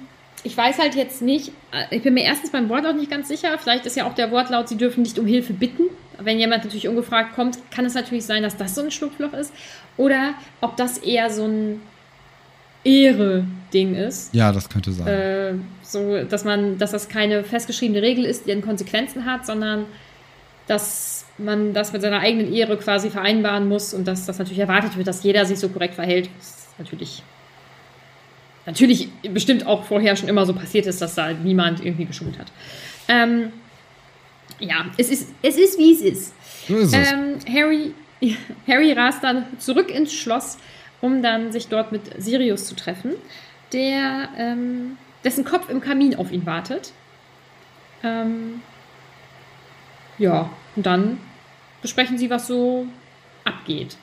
Ich weiß halt jetzt nicht, äh, ich bin mir erstens beim Wortlaut nicht ganz sicher. Vielleicht ist ja auch der Wortlaut, sie dürfen nicht um Hilfe bitten. Wenn jemand natürlich ungefragt kommt, kann es natürlich sein, dass das so ein Schlupfloch ist. Oder ob das eher so ein Ehre-Ding ist. Ja, das könnte sein. Äh, so, dass man, dass das keine festgeschriebene Regel ist, die dann Konsequenzen hat, sondern dass man das mit seiner eigenen Ehre quasi vereinbaren muss und dass das natürlich erwartet wird, dass jeder sich so korrekt verhält. Das ist natürlich, natürlich bestimmt auch vorher schon immer so passiert ist, dass da niemand irgendwie geschummelt hat. Ähm, ja, es ist, es ist wie es ist. so ist es. Ähm, Harry, [LAUGHS] Harry rast dann zurück ins Schloss, um dann sich dort mit Sirius zu treffen, der, ähm, dessen Kopf im Kamin auf ihn wartet. Ähm, ja, und dann besprechen sie, was so abgeht.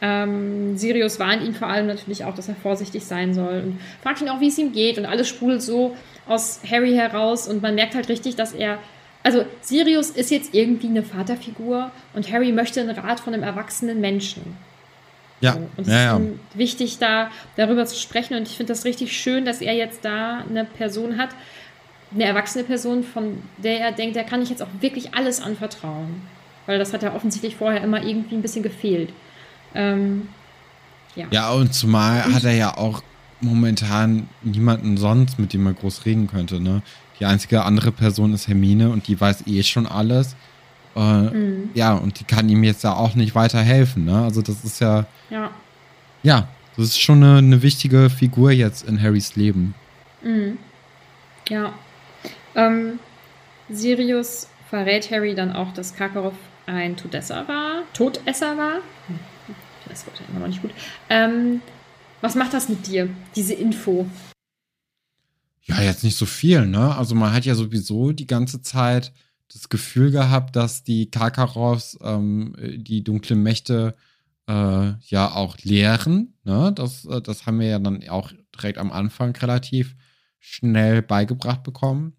Ähm, Sirius warnt ihn vor allem natürlich auch, dass er vorsichtig sein soll und fragt ihn auch, wie es ihm geht und alles sprudelt so aus Harry heraus und man merkt halt richtig, dass er also Sirius ist jetzt irgendwie eine Vaterfigur und Harry möchte einen Rat von einem erwachsenen Menschen. ja. Und es ja, ist ja. wichtig, da darüber zu sprechen. Und ich finde das richtig schön, dass er jetzt da eine Person hat, eine erwachsene Person, von der er denkt, der kann ich jetzt auch wirklich alles anvertrauen. Weil das hat ja offensichtlich vorher immer irgendwie ein bisschen gefehlt. Ähm, ja. Ja, und zumal hat er ja auch momentan niemanden sonst, mit dem er groß reden könnte, ne? Die einzige andere Person ist Hermine und die weiß eh schon alles. Äh, Mhm. Ja, und die kann ihm jetzt ja auch nicht weiterhelfen, ne? Also das ist ja, ja. ja, das ist schon eine, eine wichtige Figur jetzt in Harrys Leben. Mhm. Ja. Ähm, Sirius verrät Harry dann auch, dass Karkaroff ein Todesser war. Todesser war. Hm, Das wird ja immer noch nicht gut. Ähm, was macht das mit dir, diese Info? Ja, jetzt nicht so viel, ne? Also man hat ja sowieso die ganze Zeit das Gefühl gehabt, dass die Karkaroffs ähm, die dunklen Mächte äh, ja auch lehren. Ne? Das, äh, das haben wir ja dann auch direkt am Anfang relativ schnell beigebracht bekommen.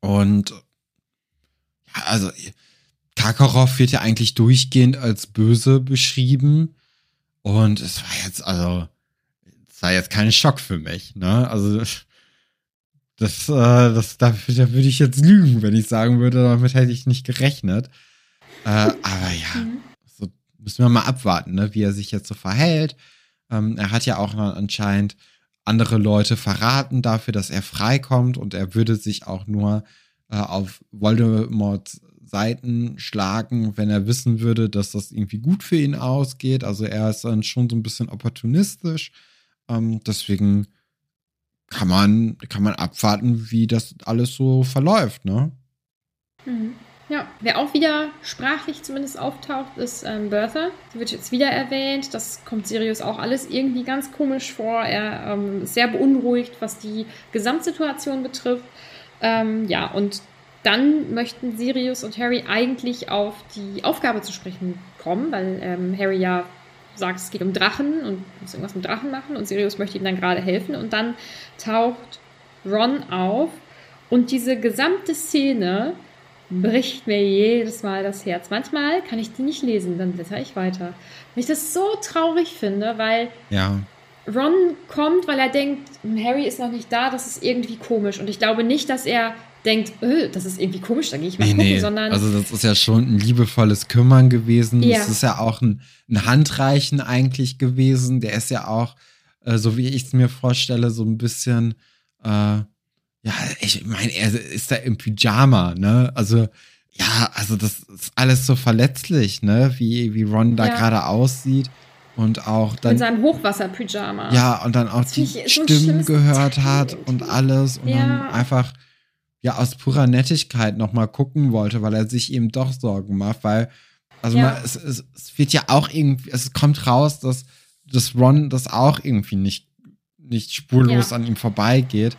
Und ja, also Karkaroff wird ja eigentlich durchgehend als böse beschrieben. Und es war jetzt, also, es war jetzt kein Schock für mich, ne? Also, das, äh, das, da, da würde ich jetzt lügen, wenn ich sagen würde, damit hätte ich nicht gerechnet. Äh, aber ja, so müssen wir mal abwarten, ne, wie er sich jetzt so verhält. Ähm, er hat ja auch anscheinend andere Leute verraten dafür, dass er freikommt und er würde sich auch nur äh, auf Voldemorts Seiten schlagen, wenn er wissen würde, dass das irgendwie gut für ihn ausgeht. Also er ist dann schon so ein bisschen opportunistisch. Ähm, deswegen kann man, kann man abwarten, wie das alles so verläuft, ne? Mhm. Ja, wer auch wieder sprachlich zumindest auftaucht, ist ähm, Bertha. Die wird jetzt wieder erwähnt. Das kommt Sirius auch alles irgendwie ganz komisch vor. Er ähm, ist sehr beunruhigt, was die Gesamtsituation betrifft. Ähm, ja, und dann möchten Sirius und Harry eigentlich auf die Aufgabe zu sprechen kommen, weil ähm, Harry ja sagt, es geht um Drachen und muss irgendwas mit Drachen machen und Sirius möchte ihm dann gerade helfen und dann taucht Ron auf und diese gesamte Szene bricht mir jedes Mal das Herz. Manchmal kann ich die nicht lesen, dann blätter ich weiter. Weil ich das so traurig finde, weil Ja. Ron kommt, weil er denkt, Harry ist noch nicht da, das ist irgendwie komisch. Und ich glaube nicht, dass er denkt, öh, das ist irgendwie komisch, da gehe ich mal Nee, gucken, nee. sondern Also das ist ja schon ein liebevolles Kümmern gewesen. Ja. Es ist ja auch ein, ein Handreichen eigentlich gewesen. Der ist ja auch äh, so wie ich es mir vorstelle, so ein bisschen, äh, ja, ich meine, er ist da im Pyjama, ne? Also, ja, also das ist alles so verletzlich, ne? Wie, wie Ron da Ja. gerade aussieht. Und auch dann. Mit seinem Hochwasser-Pyjama. Ja, und dann auch Das die so Stimmen schlimmes gehört hat und alles. Und Ja. dann einfach, ja, aus purer Nettigkeit nochmal gucken wollte, weil er sich eben doch Sorgen macht, weil, also Ja. man, es, es, es wird ja auch irgendwie, es kommt raus, dass, dass Ron das auch irgendwie nicht, nicht spurlos Ja. an ihm vorbeigeht.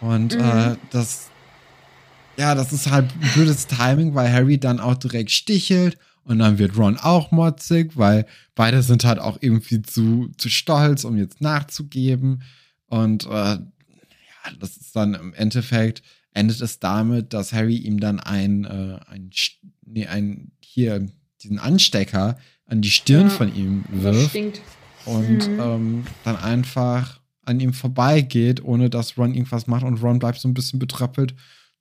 Und Mhm. äh, das, ja, das ist halt ein blödes Timing, weil Harry dann auch direkt stichelt und dann wird Ron auch motzig, weil beide sind halt auch irgendwie zu, zu stolz, um jetzt nachzugeben. Und äh, ja, das ist dann im Endeffekt, endet es damit, dass Harry ihm dann ein, äh, ein, nee, ein hier, diesen Anstecker an die Stirn Ja, von ihm wirft und Mhm. ähm, dann einfach an ihm vorbeigeht, ohne dass Ron irgendwas macht und Ron bleibt so ein bisschen betröppelt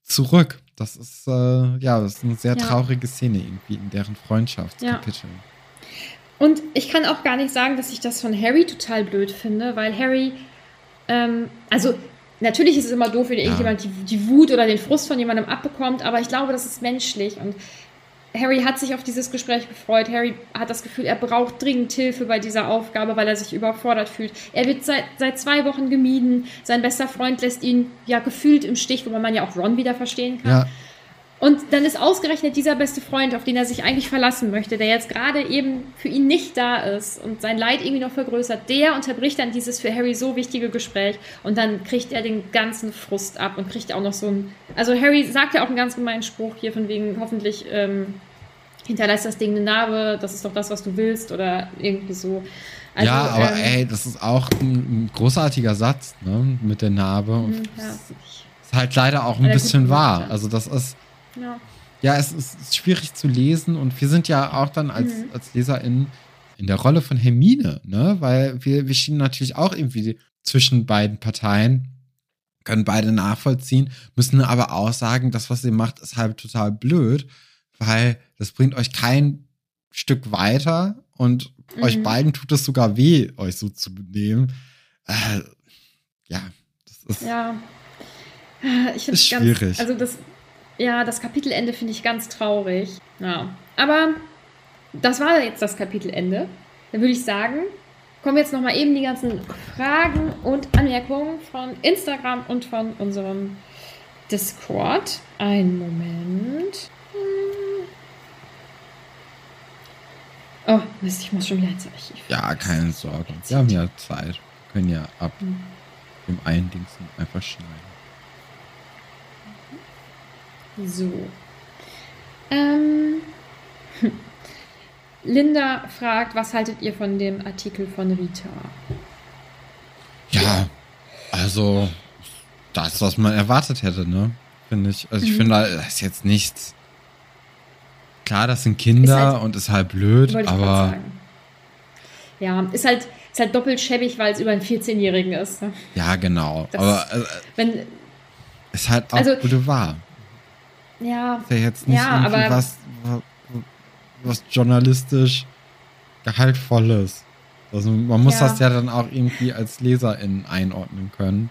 zurück. Das ist äh, ja, das ist eine sehr Ja. traurige Szene irgendwie in deren Freundschaftskapitel. Und ich kann auch gar nicht sagen, dass ich das von Harry total blöd finde, weil Harry, ähm, also natürlich ist es immer doof, wenn Ja. irgendjemand die, die Wut oder den Frust von jemandem abbekommt, aber ich glaube, das ist menschlich und Harry hat sich auf dieses Gespräch gefreut. Harry hat das Gefühl, er braucht dringend Hilfe bei dieser Aufgabe, weil er sich überfordert fühlt. Er wird seit, seit zwei Wochen gemieden. Sein bester Freund lässt ihn ja gefühlt im Stich, wobei man ja auch Ron wieder verstehen kann. Ja, Und dann ist ausgerechnet dieser beste Freund, auf den er sich eigentlich verlassen möchte, der jetzt gerade eben für ihn nicht da ist und sein Leid irgendwie noch vergrößert, der unterbricht dann dieses für Harry so wichtige Gespräch und dann kriegt er den ganzen Frust ab und kriegt auch noch so ein. Also Harry sagt ja auch einen ganz gemeinen Spruch hier von wegen, hoffentlich ähm, hinterlässt das Ding eine Narbe, das ist doch das, was du willst oder irgendwie so. Also, ja, aber ähm, ey, das ist auch ein, ein großartiger Satz, ne, mit der Narbe. Und hm, ja, ist halt leider auch ein bisschen wahr. Also das ist, ja. ja, es ist, schwierig zu lesen und wir sind ja auch dann als, Mhm. als LeserInnen in der Rolle von Hermine, ne? Weil wir, wir stehen natürlich auch irgendwie zwischen beiden Parteien, können beide nachvollziehen, müssen aber auch sagen, das, was ihr macht, ist halt total blöd, weil das bringt euch kein Stück weiter und euch Mhm. beiden tut es sogar weh, euch so zu benehmen. Äh, ja, das ist. Ja. Ich finde es ganz, schwierig. also das, ja, das Kapitelende finde ich ganz traurig. Ja. Aber das war jetzt das Kapitelende. Dann würde ich sagen, kommen jetzt nochmal eben die ganzen Fragen und Anmerkungen von Instagram und von unserem Discord. Einen Moment. Hm. Oh, Mist, ich muss schon wieder ins Archiv. Ja, keine Sorge. Wir haben ja Zeit. Wir können ja ab dem einen Dings einfach schneiden. So. Ähm. [LAUGHS] Linda fragt, was haltet ihr von dem Artikel von Rita? Ja, also das, was man erwartet hätte, ne? Finde ich. Also ich Mhm. finde, da ist jetzt nichts. Klar, das sind Kinder Ist halt- und ist halt blöd, aber. Ja, ist halt, ist halt doppelt schäbig, weil es über einen 14-Jährigen ist. ne? ja, genau. Das- aber äh, Wenn, ist halt auch Also- Boulevard. Ja, Ist ja jetzt nicht Ja, irgendwie aber- was, was journalistisch gehaltvolles. Also man muss Ja. das ja dann auch irgendwie als Leserin einordnen können.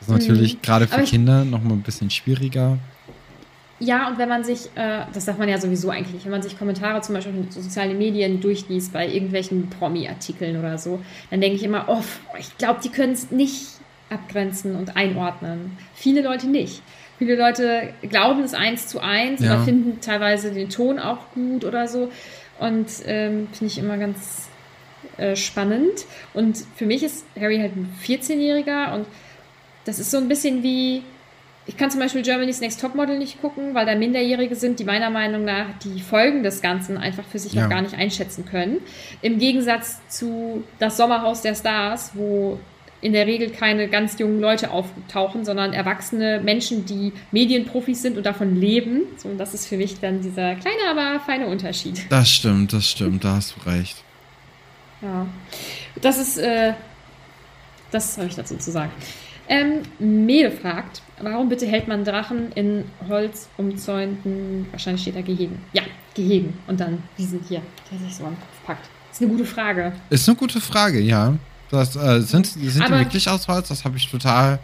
Das ist natürlich Mhm. gerade für ich- Kinder noch mal ein bisschen schwieriger. Ja, und wenn man sich, äh, das darf man ja sowieso eigentlich, wenn man sich Kommentare zum Beispiel in sozialen Medien durchliest bei irgendwelchen Promi-Artikeln oder so, dann denke ich immer, oh, ich glaube, die können es nicht abgrenzen und einordnen. Viele Leute nicht. Viele Leute glauben es eins zu eins Ja. oder finden teilweise den Ton auch gut oder so. Und ähm, finde ich immer ganz äh, spannend. Und für mich ist Harry halt ein 14-Jähriger und das ist so ein bisschen wie, ich kann zum Beispiel Germany's Next Topmodel nicht gucken, weil da Minderjährige sind, die meiner Meinung nach die Folgen des Ganzen einfach für sich Ja. noch gar nicht einschätzen können. Im Gegensatz zu Das Sommerhaus der Stars, wo in der Regel keine ganz jungen Leute auftauchen, sondern erwachsene Menschen, die Medienprofis sind und davon leben. So, und das ist für mich dann dieser kleine, aber feine Unterschied. Das stimmt, das stimmt, da hast du recht. Ja. Das ist, äh, das habe ich dazu zu sagen. Ähm, Mel fragt, warum bitte hält man Drachen in holzumzäunten, wahrscheinlich steht da Gehegen. Ja, Gehegen. Und dann diesen hier, der sich so am Kopf packt. Ist eine gute Frage. Ist eine gute Frage, ja. Das äh, sind, sind die Aber- wirklich aus Holz? Das habe ich total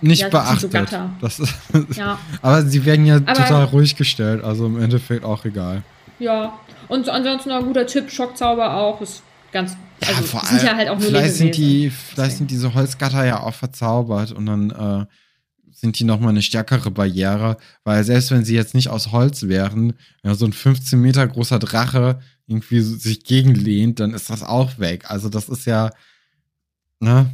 nicht Ja, so beachtet. Gatter. das ist, [LAUGHS] Ja. aber sie werden ja Aber- total ruhig gestellt, also im Endeffekt auch egal. Ja. Und ansonsten ein guter Tipp, Schockzauber auch. Ist ganz. Ja, also, vor allem, ja halt auch nur vielleicht sind die, vielleicht sind diese Holzgatter ja auch verzaubert und dann äh, sind die nochmal eine stärkere Barriere, weil selbst wenn sie jetzt nicht aus Holz wären, ja, so ein 15 Meter großer Drache irgendwie so sich gegenlehnt, dann ist das auch weg. Also das ist ja, ne,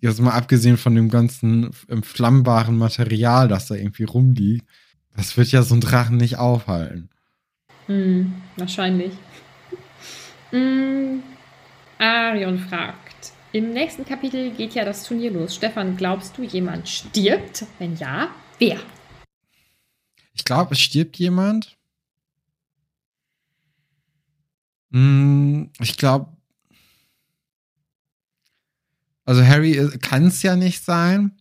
jetzt mal abgesehen von dem ganzen flammbaren Material, das da irgendwie rumliegt, das wird ja so ein Drachen nicht aufhalten. Hm, wahrscheinlich. Hm, Arion fragt. Im nächsten Kapitel geht ja das Turnier los. Stefan, glaubst du, jemand stirbt? Wenn ja, wer? Ich glaube, es stirbt jemand. Hm, ich glaube, also Harry kann es ja nicht sein.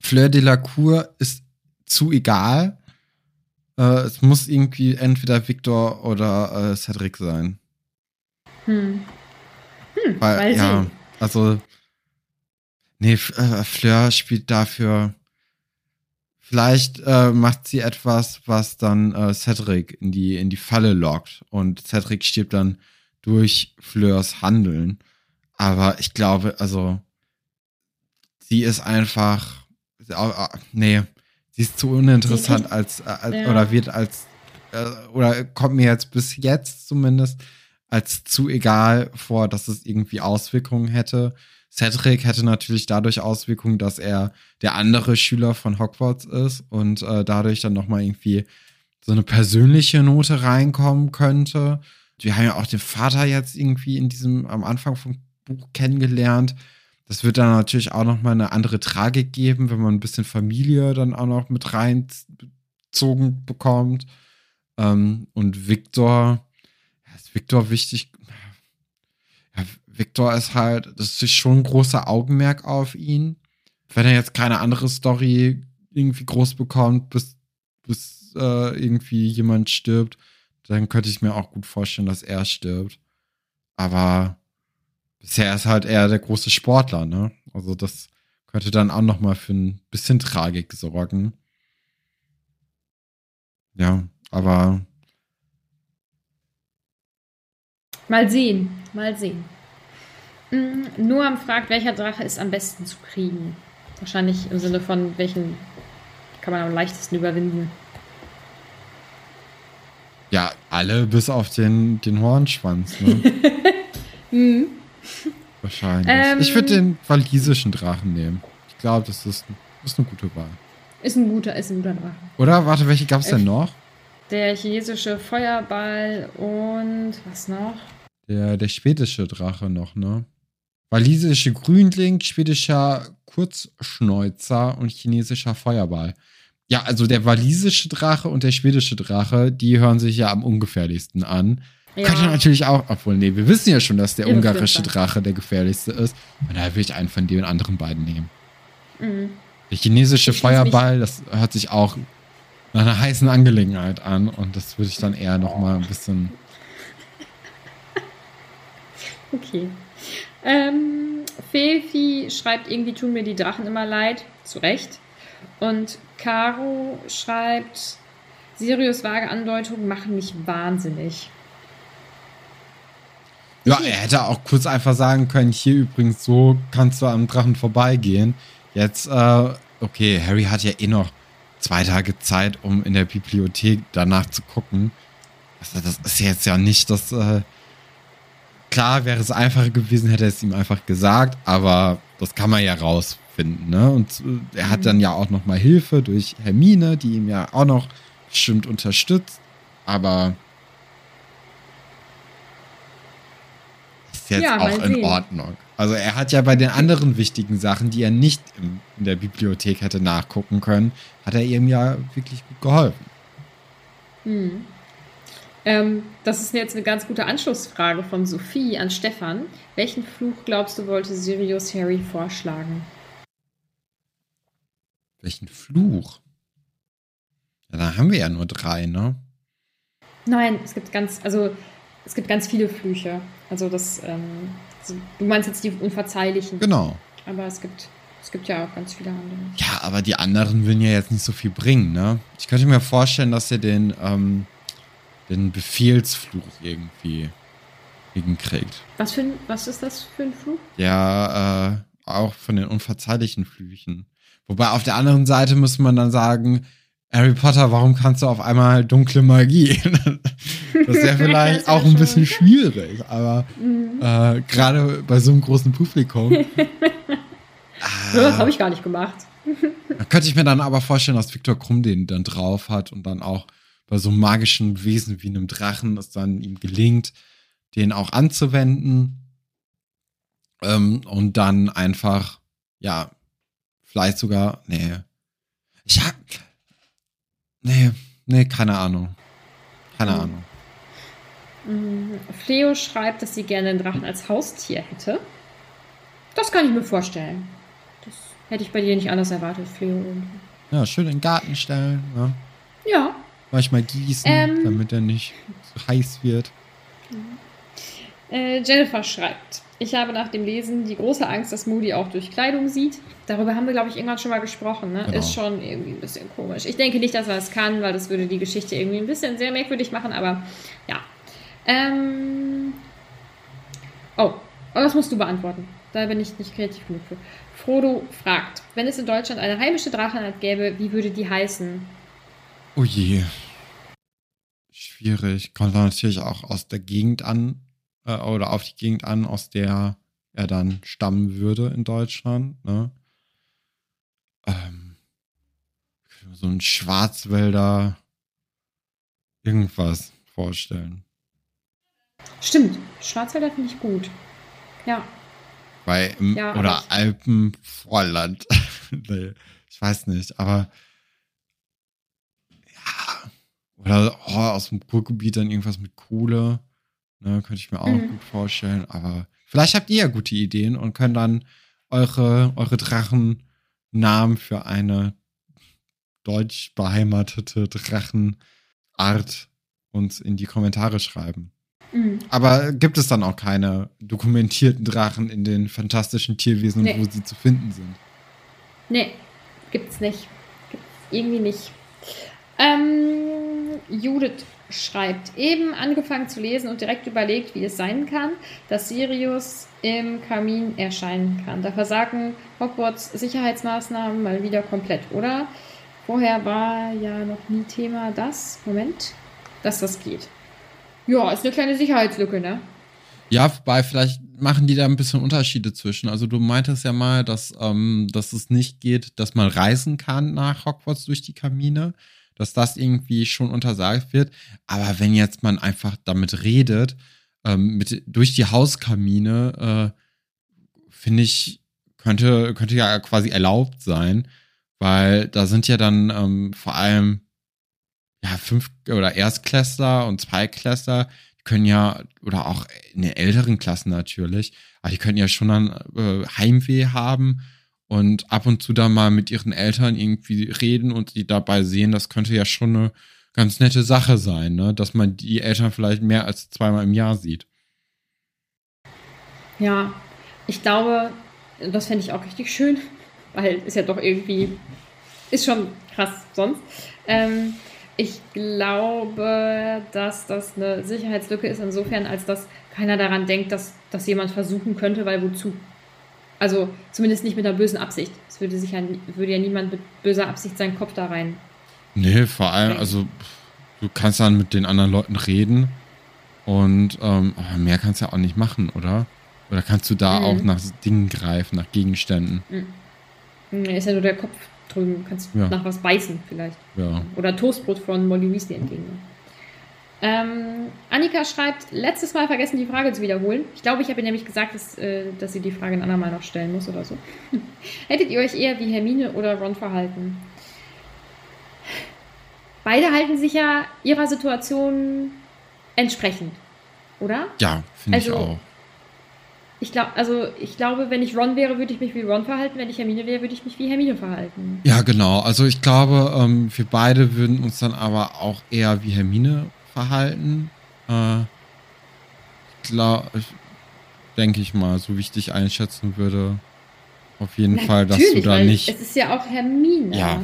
Fleur de la Cour ist zu egal. Äh, es muss irgendwie entweder Victor oder äh, Cedric sein. Hm. Hm, Weil, mal ja, sehen. also, nee, äh, Fleur spielt dafür. Vielleicht äh, macht sie etwas, was dann äh, Cedric in die, in die Falle lockt. Und Cedric stirbt dann durch Fleurs Handeln. Aber ich glaube, also, sie ist einfach. nee, sie ist zu uninteressant als, äh, als Ja. oder wird als äh, oder kommt mir jetzt bis jetzt zumindest als zu egal vor, dass es irgendwie Auswirkungen hätte. Cedric hätte natürlich dadurch Auswirkungen, dass er der andere Schüler von Hogwarts ist und äh, dadurch dann nochmal irgendwie so eine persönliche Note reinkommen könnte. Wir haben ja auch den Vater jetzt irgendwie in diesem, am Anfang vom Buch kennengelernt. Das wird dann natürlich auch nochmal eine andere Tragik geben, wenn man ein bisschen Familie dann auch noch mit reinzogen bekommt. Ähm, und Victor, ja, ist Victor wichtig? Ja, Victor ist halt, das ist schon ein großer Augenmerk auf ihn. Wenn er jetzt keine andere Story irgendwie groß bekommt, bis, bis äh, irgendwie jemand stirbt, dann könnte ich mir auch gut vorstellen, dass er stirbt. Aber bisher ist halt eher der große Sportler, ne? Also das könnte dann auch noch mal für ein bisschen Tragik sorgen. Ja, aber Mal sehen, mal sehen. Hm, Noam fragt, welcher Drache ist am besten zu kriegen? Wahrscheinlich im Sinne von, welchen kann man am leichtesten überwinden. ja, alle bis auf den, den Hornschwanz, ne? Hm. [LAUGHS] [LAUGHS] Wahrscheinlich. Ähm. ich würde den walisischen Drachen nehmen. Ich glaube, das ist, das ist eine gute Wahl. Ist ein guter, ist ein guter Drache. Oder? Warte, welche gab es denn Äh, noch? Der chinesische Feuerball und was noch? Der, der schwedische Drache noch, ne? Walisische Grünling, schwedischer Kurzschnäuzer und chinesischer Feuerball. Ja, also der walisische Drache und der schwedische Drache, die hören sich ja am ungefährlichsten an. Ja. Könnte natürlich auch, obwohl, nee, wir wissen ja schon, dass der ungarische. Drache der gefährlichste ist. Und daher würde ich einen von den anderen beiden nehmen. Mhm. Der chinesische Ich Feuerball, das hört sich auch nach einer heißen Angelegenheit an. Und das würde ich dann eher noch mal ein bisschen. [LAUGHS] Okay. Ähm, Fefi schreibt, irgendwie tun mir die Drachen immer leid. Zu Recht. Und Caro schreibt, Sirius vage Andeutungen machen mich wahnsinnig. Ja, er hätte auch kurz einfach sagen können: Hier übrigens, so kannst du am Drachen vorbeigehen. Jetzt, äh, okay, Harry hat ja eh noch zwei Tage Zeit, um in der Bibliothek danach zu gucken. Also, das ist jetzt ja nicht das. Äh, klar wäre es einfacher gewesen, hätte er es ihm einfach gesagt, aber das kann man ja rausfinden, ne? Und äh, er hat dann ja auch noch mal Hilfe durch Hermine, die ihm ja auch noch bestimmt unterstützt, aber ist jetzt Ja, auch in sehen. Ordnung. Also er hat ja bei den anderen wichtigen Sachen, die er nicht in, in der Bibliothek hätte nachgucken können, hat er ihm ja wirklich gut geholfen. Hm. Ähm, das ist jetzt eine ganz gute Anschlussfrage von Sophie an Stefan. Welchen Fluch glaubst du, wollte Sirius Harry vorschlagen? Welchen Fluch? Ja, da haben wir ja nur drei, ne? Nein, es gibt ganz, also es gibt ganz viele Flüche. Also das, ähm, Du meinst jetzt die Unverzeihlichen. Genau. Aber es gibt, es gibt ja auch ganz viele andere. Ja, aber die anderen würden ja jetzt nicht so viel bringen, ne? Ich könnte mir vorstellen, dass er den, ähm, den Befehlsfluch irgendwie hinkriegt. Was, für ein, was ist das für ein Fluch? Ja, äh, auch von den unverzeihlichen Flüchen. Wobei auf der anderen Seite muss man dann sagen, Harry Potter, warum kannst du auf einmal dunkle Magie? [LAUGHS] das ist [LAUGHS] ja vielleicht Das wär auch ein bisschen schwierig, aber äh, gerade bei so einem großen Publikum. [LAUGHS] Das habe ich gar nicht gemacht. Da könnte ich mir dann aber vorstellen, dass Viktor Krumm den dann drauf hat und dann auch bei so einem magischen Wesen wie einem Drachen es dann ihm gelingt, den auch anzuwenden. Ähm, und dann einfach, ja, vielleicht sogar, nee. Ich hab, nee, nee, keine Ahnung. Keine Hm. Ahnung. Mhm. Fleo schreibt, dass sie gerne einen Drachen als Haustier hätte. Das kann ich mir vorstellen. Das hätte ich bei dir nicht anders erwartet, Fleo. irgendwie. Ja, schön in den Garten stellen, ne? Ja, Manchmal gießen, Ähm. damit er nicht zu heiß wird. Äh, Jennifer schreibt, ich habe nach dem Lesen die große Angst, dass Moody auch durch Kleidung sieht. Darüber haben wir, glaube ich, irgendwann schon mal gesprochen. Ne? Genau. Ist schon irgendwie ein bisschen komisch. Ich denke nicht, dass er es kann, weil das würde die Geschichte irgendwie ein bisschen sehr merkwürdig machen, aber ja. Ähm oh, oh, das musst du beantworten. Da bin ich nicht kreativ genug für. Frodo fragt, wenn es in Deutschland eine heimische Drachenart gäbe, wie würde die heißen? Oh je. Schwierig. Kommt natürlich auch aus der Gegend an, äh, oder auf die Gegend an, aus der er dann stammen würde in Deutschland. Ne? Ähm, so ein Schwarzwälder irgendwas vorstellen. Stimmt, Schwarzwälder finde ich gut. Ja. Bei, Ja, oder Alpenvorland. [LAUGHS] nee, ich weiß nicht, aber ja. Oder oh, aus dem Ruhrgebiet dann irgendwas mit Kohle. Ne, könnte ich mir auch Mhm. gut vorstellen. Aber vielleicht habt ihr ja gute Ideen und könnt dann eure, eure Drachennamen für eine deutsch beheimatete Drachenart uns in die Kommentare schreiben. Mhm. Aber gibt es dann auch keine dokumentierten Drachen in den fantastischen Tierwesen, Nee. wo sie zu finden sind? Nee, gibt's nicht. Gibt's irgendwie nicht. Ähm, Judith schreibt, eben angefangen zu lesen und direkt überlegt, wie es sein kann, dass Sirius im Kamin erscheinen kann. Da versagen Hogwarts Sicherheitsmaßnahmen mal wieder komplett, oder? Vorher war ja noch nie Thema das, Moment, dass das geht. Ja, ist eine kleine Sicherheitslücke, ne? Ja, wobei vielleicht machen die da ein bisschen Unterschiede zwischen. Also du meintest ja mal, dass, ähm, dass es nicht geht, dass man reisen kann nach Hogwarts durch die Kamine, dass das irgendwie schon untersagt wird. Aber wenn jetzt man einfach damit redet, ähm, mit, durch die Hauskamine, äh, finde ich, könnte, könnte ja quasi erlaubt sein, weil da sind ja dann ähm, vor allem ja, fünf oder Erstklässler und Zweiklässler, die können ja, oder auch in den älteren Klassen natürlich, aber die können ja schon dann äh, Heimweh haben und ab und zu dann mal mit ihren Eltern irgendwie reden und die dabei sehen, das könnte ja schon eine ganz nette Sache sein, ne? dass man die Eltern vielleicht mehr als zweimal im Jahr sieht. Ja, ich glaube, das fände ich auch richtig schön, weil ist ja doch irgendwie, ist schon krass sonst. Ähm, ich glaube, dass das eine Sicherheitslücke ist, insofern, als dass keiner daran denkt, dass das jemand versuchen könnte, weil wozu? Also zumindest nicht mit einer bösen Absicht. Es würde, sich ja, würde ja niemand mit böser Absicht seinen Kopf da rein. Nee, vor allem, also du kannst dann mit den anderen Leuten reden und ähm, mehr kannst du ja auch nicht machen, oder? Oder kannst du da Mhm. auch nach Dingen greifen, nach Gegenständen? Hm, Ist ja nur der Kopf drüben. Kannst Ja. nach was beißen vielleicht. Ja. Oder Toastbrot von Molly Weasley entgegen. Ähm, Annika schreibt, letztes Mal vergessen, die Frage zu wiederholen. Ich glaube, ich habe ihr nämlich gesagt, dass, äh, dass sie die Frage ein andermal noch stellen muss oder so. [LAUGHS] Hättet ihr euch eher wie Hermine oder Ron verhalten? Beide halten sich ja ihrer Situation entsprechend, oder? Ja, finde ich Also- auch. Ich glaube, also ich glaube, wenn ich Ron wäre, würde ich mich wie Ron verhalten. Wenn ich Hermine wäre, würde ich mich wie Hermine verhalten. Ja, genau. Also ich glaube, ähm, wir beide würden uns dann aber auch eher wie Hermine verhalten. Äh, ich glaube, denke ich mal, so wie ich dich einschätzen würde. Auf jeden Fall, dass Natürlich, du da nicht. Es ist ja auch Hermine. Ja.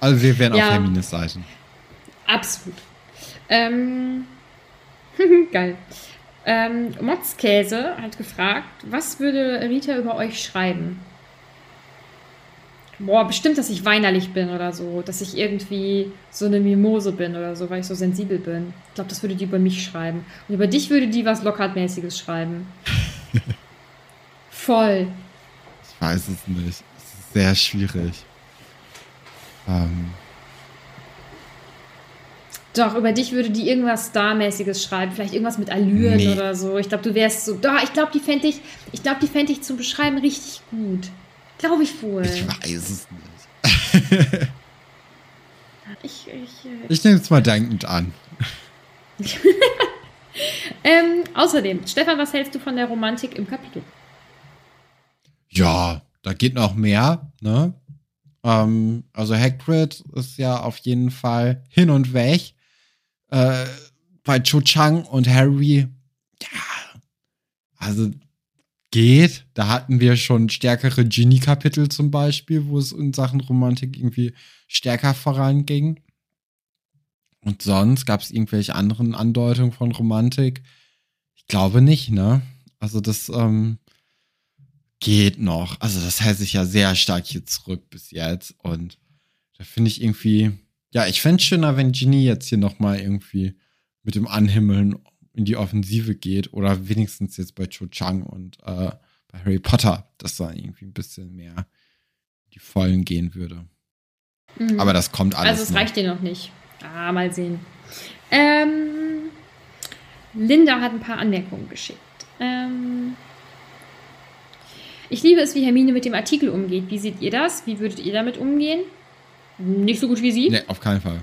Also wir wären Ja. auf Hermines Seite. Absolut. Ähm, [LAUGHS] geil. Ähm, Motzkäse hat gefragt, was würde Rita über euch schreiben? Boah, bestimmt, dass ich weinerlich bin oder so. Dass ich irgendwie so eine Mimose bin oder so, weil ich so sensibel bin. Ich glaube, das würde die über mich schreiben. Und über dich würde die was Lockhart-mäßiges schreiben. [LAUGHS] Voll. Ich weiß es nicht. Es ist sehr schwierig. Ähm, Doch, über dich würde die irgendwas Starmäßiges schreiben. Vielleicht irgendwas mit Allüren Nee. oder so. Ich glaube, du wärst so. Doch, ich glaube, die fände ich, ich glaube, die fände ich zum Beschreiben richtig gut. Glaube ich wohl. ich weiß es nicht. [LAUGHS] Ich, ich, äh, Ich nehme es mal dankend an. [LAUGHS] ähm, außerdem, Stefan, was hältst du von der Romantik im Kapitel? Ja, da geht noch mehr, ne? Ähm, also Hagrid ist ja auf jeden Fall hin und weg. Äh, bei Cho Chang und Harry, ja, also geht. Da hatten wir schon stärkere Ginny-Kapitel zum Beispiel, wo es in Sachen Romantik irgendwie stärker voranging. Und sonst gab es irgendwelche anderen Andeutungen von Romantik? Ich glaube nicht, ne? Also das ähm, geht noch. Also das hält sich ja sehr stark hier zurück bis jetzt. Und da finde ich irgendwie, ja, ich fände es schöner, wenn Ginny jetzt hier nochmal irgendwie mit dem Anhimmeln in die Offensive geht. Oder wenigstens jetzt bei Cho Chang und äh, bei Harry Potter, dass da irgendwie ein bisschen mehr die Vollen gehen würde. Mhm. Aber das kommt alles. Also es noch. reicht dir noch nicht. Ah, mal sehen. Ähm, Linda hat ein paar Anmerkungen geschickt. Ähm, ich liebe es, wie Hermine mit dem Artikel umgeht. Wie seht ihr das? Wie würdet ihr damit umgehen? Nicht so gut wie sie? Nee, auf keinen Fall.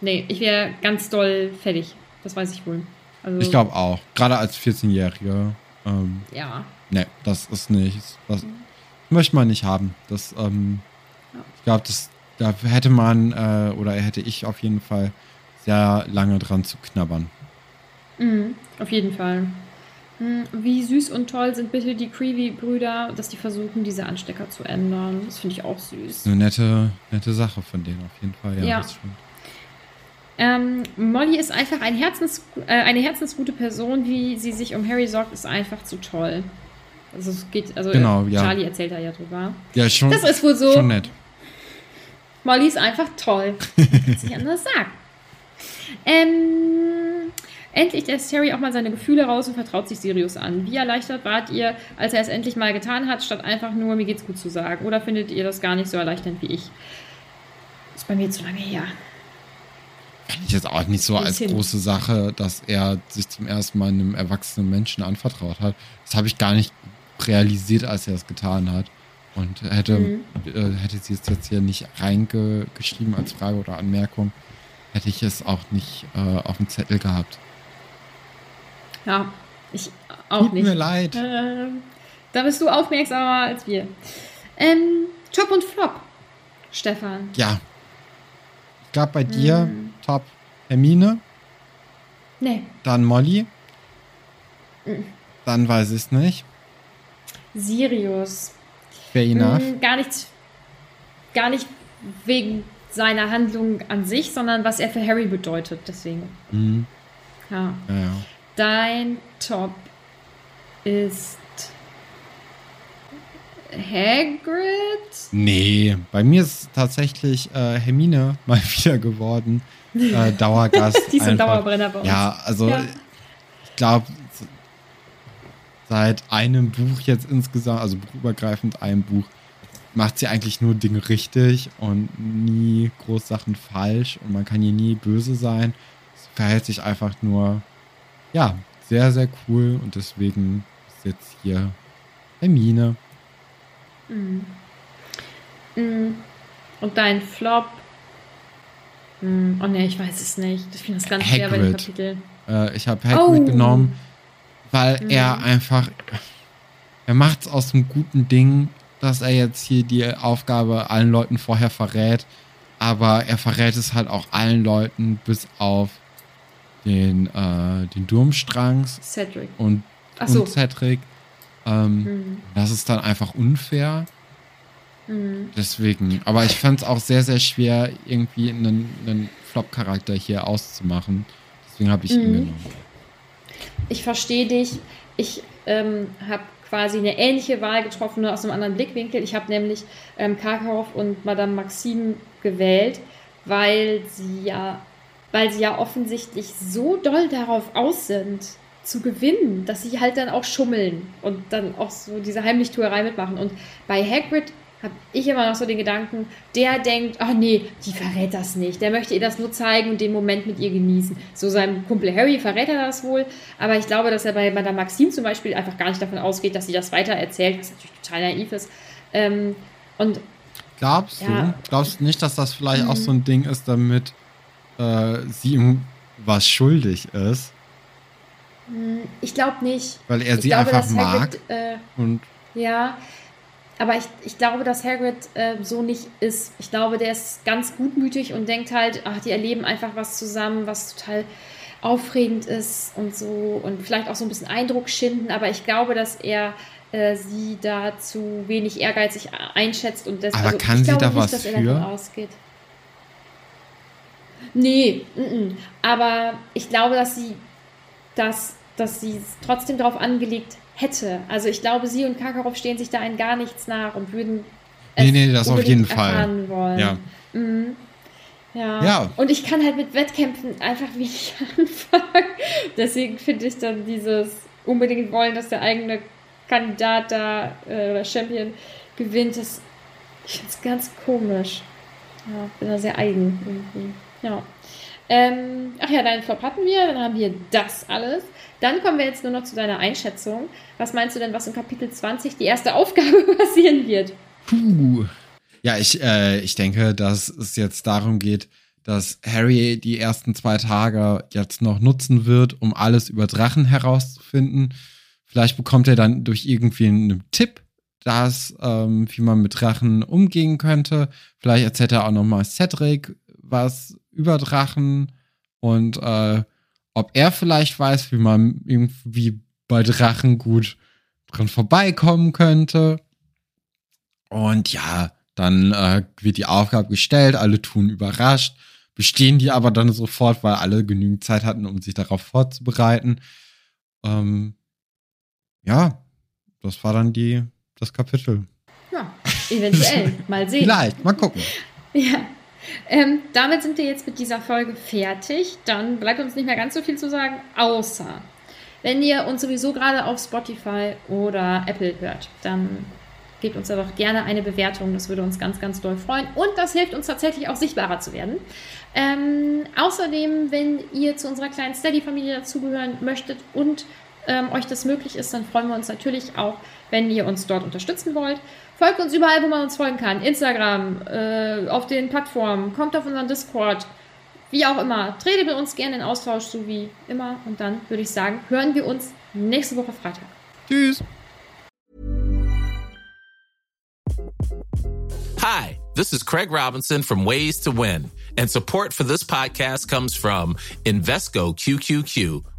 Nee, ich wäre ganz doll fertig. Das weiß ich wohl. Also, Ich glaube auch. Gerade als 14-Jähriger. Ähm, Ja. nee, das ist nicht. Das möchte man nicht haben. Das, ähm, ich glaube, das da hätte man äh, oder hätte ich auf jeden Fall sehr lange dran zu knabbern. Mhm, auf jeden Fall. Hm, Wie süß und toll sind bitte die Creevy-Brüder, dass die versuchen, diese Anstecker zu ändern. Das finde ich auch süß. Eine nette, nette Sache von denen auf jeden Fall. Ja, Ja. das stimmt. Ähm, Molly ist einfach ein Herzens, äh, eine herzensgute Person, wie sie sich um Harry sorgt, ist einfach zu toll. Also es geht, also Genau, äh, ja. Charlie erzählt da ja drüber. Ja, schon. Das ist wohl so. Schon nett. Molly ist einfach toll. [LAUGHS] Kann sich anders sagen. Ähm, endlich lässt Harry auch mal seine Gefühle raus und vertraut sich Sirius an. Wie erleichtert wart ihr, als er es endlich mal getan hat, statt einfach nur mir geht's gut zu sagen? Oder findet ihr das gar nicht so erleichternd wie ich? Ist bei mir zu lange her. Fand ich jetzt auch nicht so als große Sache, dass er sich zum ersten Mal einem erwachsenen Menschen anvertraut hat. Das habe ich gar nicht realisiert, als er es getan hat. Und hätte, Mhm. äh, hätte sie es jetzt hier nicht reingeschrieben als Frage oder Anmerkung, hätte ich es auch nicht äh, auf dem Zettel gehabt. Ja, ich auch Tut nicht. mir leid. Ähm, da bist du aufmerksamer als wir. Ähm, Top und Flop, Stefan. Ja. Ich glaube bei dir Hm. Top Hermine, Nee, dann Molly, Mhm. dann weiß ich es nicht. Sirius. Fair enough. Hm, gar nicht, gar nicht wegen seiner Handlung an sich, sondern was er für Harry bedeutet. Deswegen. Mhm. Ja. Ja, ja. Dein Top ist Hagrid. Nee, bei mir ist tatsächlich äh, Hermine [LAUGHS] mal wieder geworden. Äh, Dauergast. [LAUGHS] Die einfach. Dauerbrenner bei uns. Ja, also Ja. ich glaube, seit einem Buch jetzt insgesamt, also buchübergreifend einem Buch, macht sie eigentlich nur Dinge richtig und nie groß Sachen falsch und man kann ihr nie böse sein. Sie verhält sich einfach nur, ja, sehr, sehr cool und deswegen ist jetzt hier Hermine. Mhm. Und dein Flop. Mhm. Oh ne, ich weiß es nicht. Ich finde das ganz schwer bei dem Hagrid. Kapitel. Äh, ich habe Hagrid Oh. genommen, weil Mhm. er einfach, er macht es aus einem guten Ding, dass er jetzt hier die Aufgabe allen Leuten vorher verrät, aber er verrät es halt auch allen Leuten bis auf den, äh, den Durmstrangs Cedric. und, so. und Cedric. Ähm, Mhm. Das ist dann einfach unfair. Mhm. Deswegen, aber ich fand es auch sehr, sehr schwer, irgendwie einen, einen Flop-Charakter hier auszumachen. Deswegen habe ich ihn Mhm. genommen. Ich verstehe dich. Ich ähm, habe quasi eine ähnliche Wahl getroffen, nur aus einem anderen Blickwinkel. Ich habe nämlich ähm, Karkaroff und Madame Maxime gewählt, weil sie ja, weil sie ja offensichtlich so doll darauf aus sind, zu gewinnen, dass sie halt dann auch schummeln und dann auch so diese Heimlichtuerei mitmachen. Und bei Hagrid habe ich immer noch so den Gedanken, der denkt, ach nee, die verrät das nicht. Der möchte ihr das nur zeigen und den Moment mit ihr genießen. So seinem Kumpel Harry verrät er das wohl, aber ich glaube, dass er bei Madame Maxime zum Beispiel einfach gar nicht davon ausgeht, dass sie das weiter erzählt, was natürlich total naiv ist. Ähm, und Glaubst Ja. Mhm. du? Glaubst du nicht, dass das vielleicht auch so ein Ding ist, damit äh, sie ihm was schuldig ist? Mh, ich glaube nicht. Weil er sie glaube, einfach Hagrid, mag? Äh, Und Ja, aber ich, ich glaube, dass Hagrid äh, so nicht ist. Ich glaube, der ist ganz gutmütig und denkt halt, ach, die erleben einfach was zusammen, was total aufregend ist und so und vielleicht auch so ein bisschen Eindruck schinden. Aber ich glaube, dass er äh, sie da zu wenig ehrgeizig einschätzt und das, Aber also kann ich sie da nicht, was dass er für? ausgeht. Nee, mm -mm. aber ich glaube, dass sie dass, dass sie es trotzdem darauf angelegt hätte. Also ich glaube, sie und Karkaroff stehen sich da in gar nichts nach und würden Nee, nee, das auf jeden Fall. erfahren wollen. Ja. Mhm. Ja. Ja. Und ich kann halt mit Wettkämpfen einfach wenig [LAUGHS] anfangen. Deswegen finde ich dann dieses unbedingt wollen, dass der eigene Kandidat da äh, oder Champion gewinnt, das ich finde es ganz komisch. Ja, bin da sehr eigen irgendwie. Ja. Ähm, ach ja, deinen Flop hatten wir, dann haben wir das alles. Dann kommen wir jetzt nur noch zu deiner Einschätzung. Was meinst du denn, was in Kapitel 20 die erste [LAUGHS] Aufgabe passieren wird? Puh. Ja, ich, äh, ich denke, dass es jetzt darum geht, dass Harry die ersten zwei Tage jetzt noch nutzen wird, um alles über Drachen herauszufinden. Vielleicht bekommt er dann durch irgendwie einen Tipp, dass, ähm, wie man mit Drachen umgehen könnte. Vielleicht erzählt er auch nochmal Cedric was über Drachen und äh, ob er vielleicht weiß, wie man irgendwie bei Drachen gut dran vorbeikommen könnte. Und ja, dann äh, wird die Aufgabe gestellt, alle tun überrascht, bestehen die aber dann sofort, weil alle genügend Zeit hatten, um sich darauf vorzubereiten. Ähm, ja, das war dann die, das Kapitel. Ja, eventuell. [LAUGHS] Mal sehen. Vielleicht, mal gucken. Ja. Ähm, damit sind wir jetzt mit dieser Folge fertig. Dann bleibt uns nicht mehr ganz so viel zu sagen, außer wenn ihr uns sowieso gerade auf Spotify oder Apple hört, dann gebt uns da doch gerne eine Bewertung. Das würde uns ganz, ganz doll freuen. Und das hilft uns tatsächlich auch sichtbarer zu werden. Ähm, außerdem, wenn ihr zu unserer kleinen Steady-Familie dazugehören möchtet und ähm, euch das möglich ist, dann freuen wir uns natürlich auch, wenn ihr uns dort unterstützen wollt. Folgt uns überall, wo man uns folgen kann. Instagram, äh, auf den Plattformen, kommt auf unseren Discord, wie auch immer. Tretet mit uns gerne in Austausch, so wie immer. Und dann würde ich sagen, hören wir uns nächste Woche Freitag. Tschüss. Hi, this is Craig Robinson from Ways to Win, and support for this podcast comes from Invesco QQQ,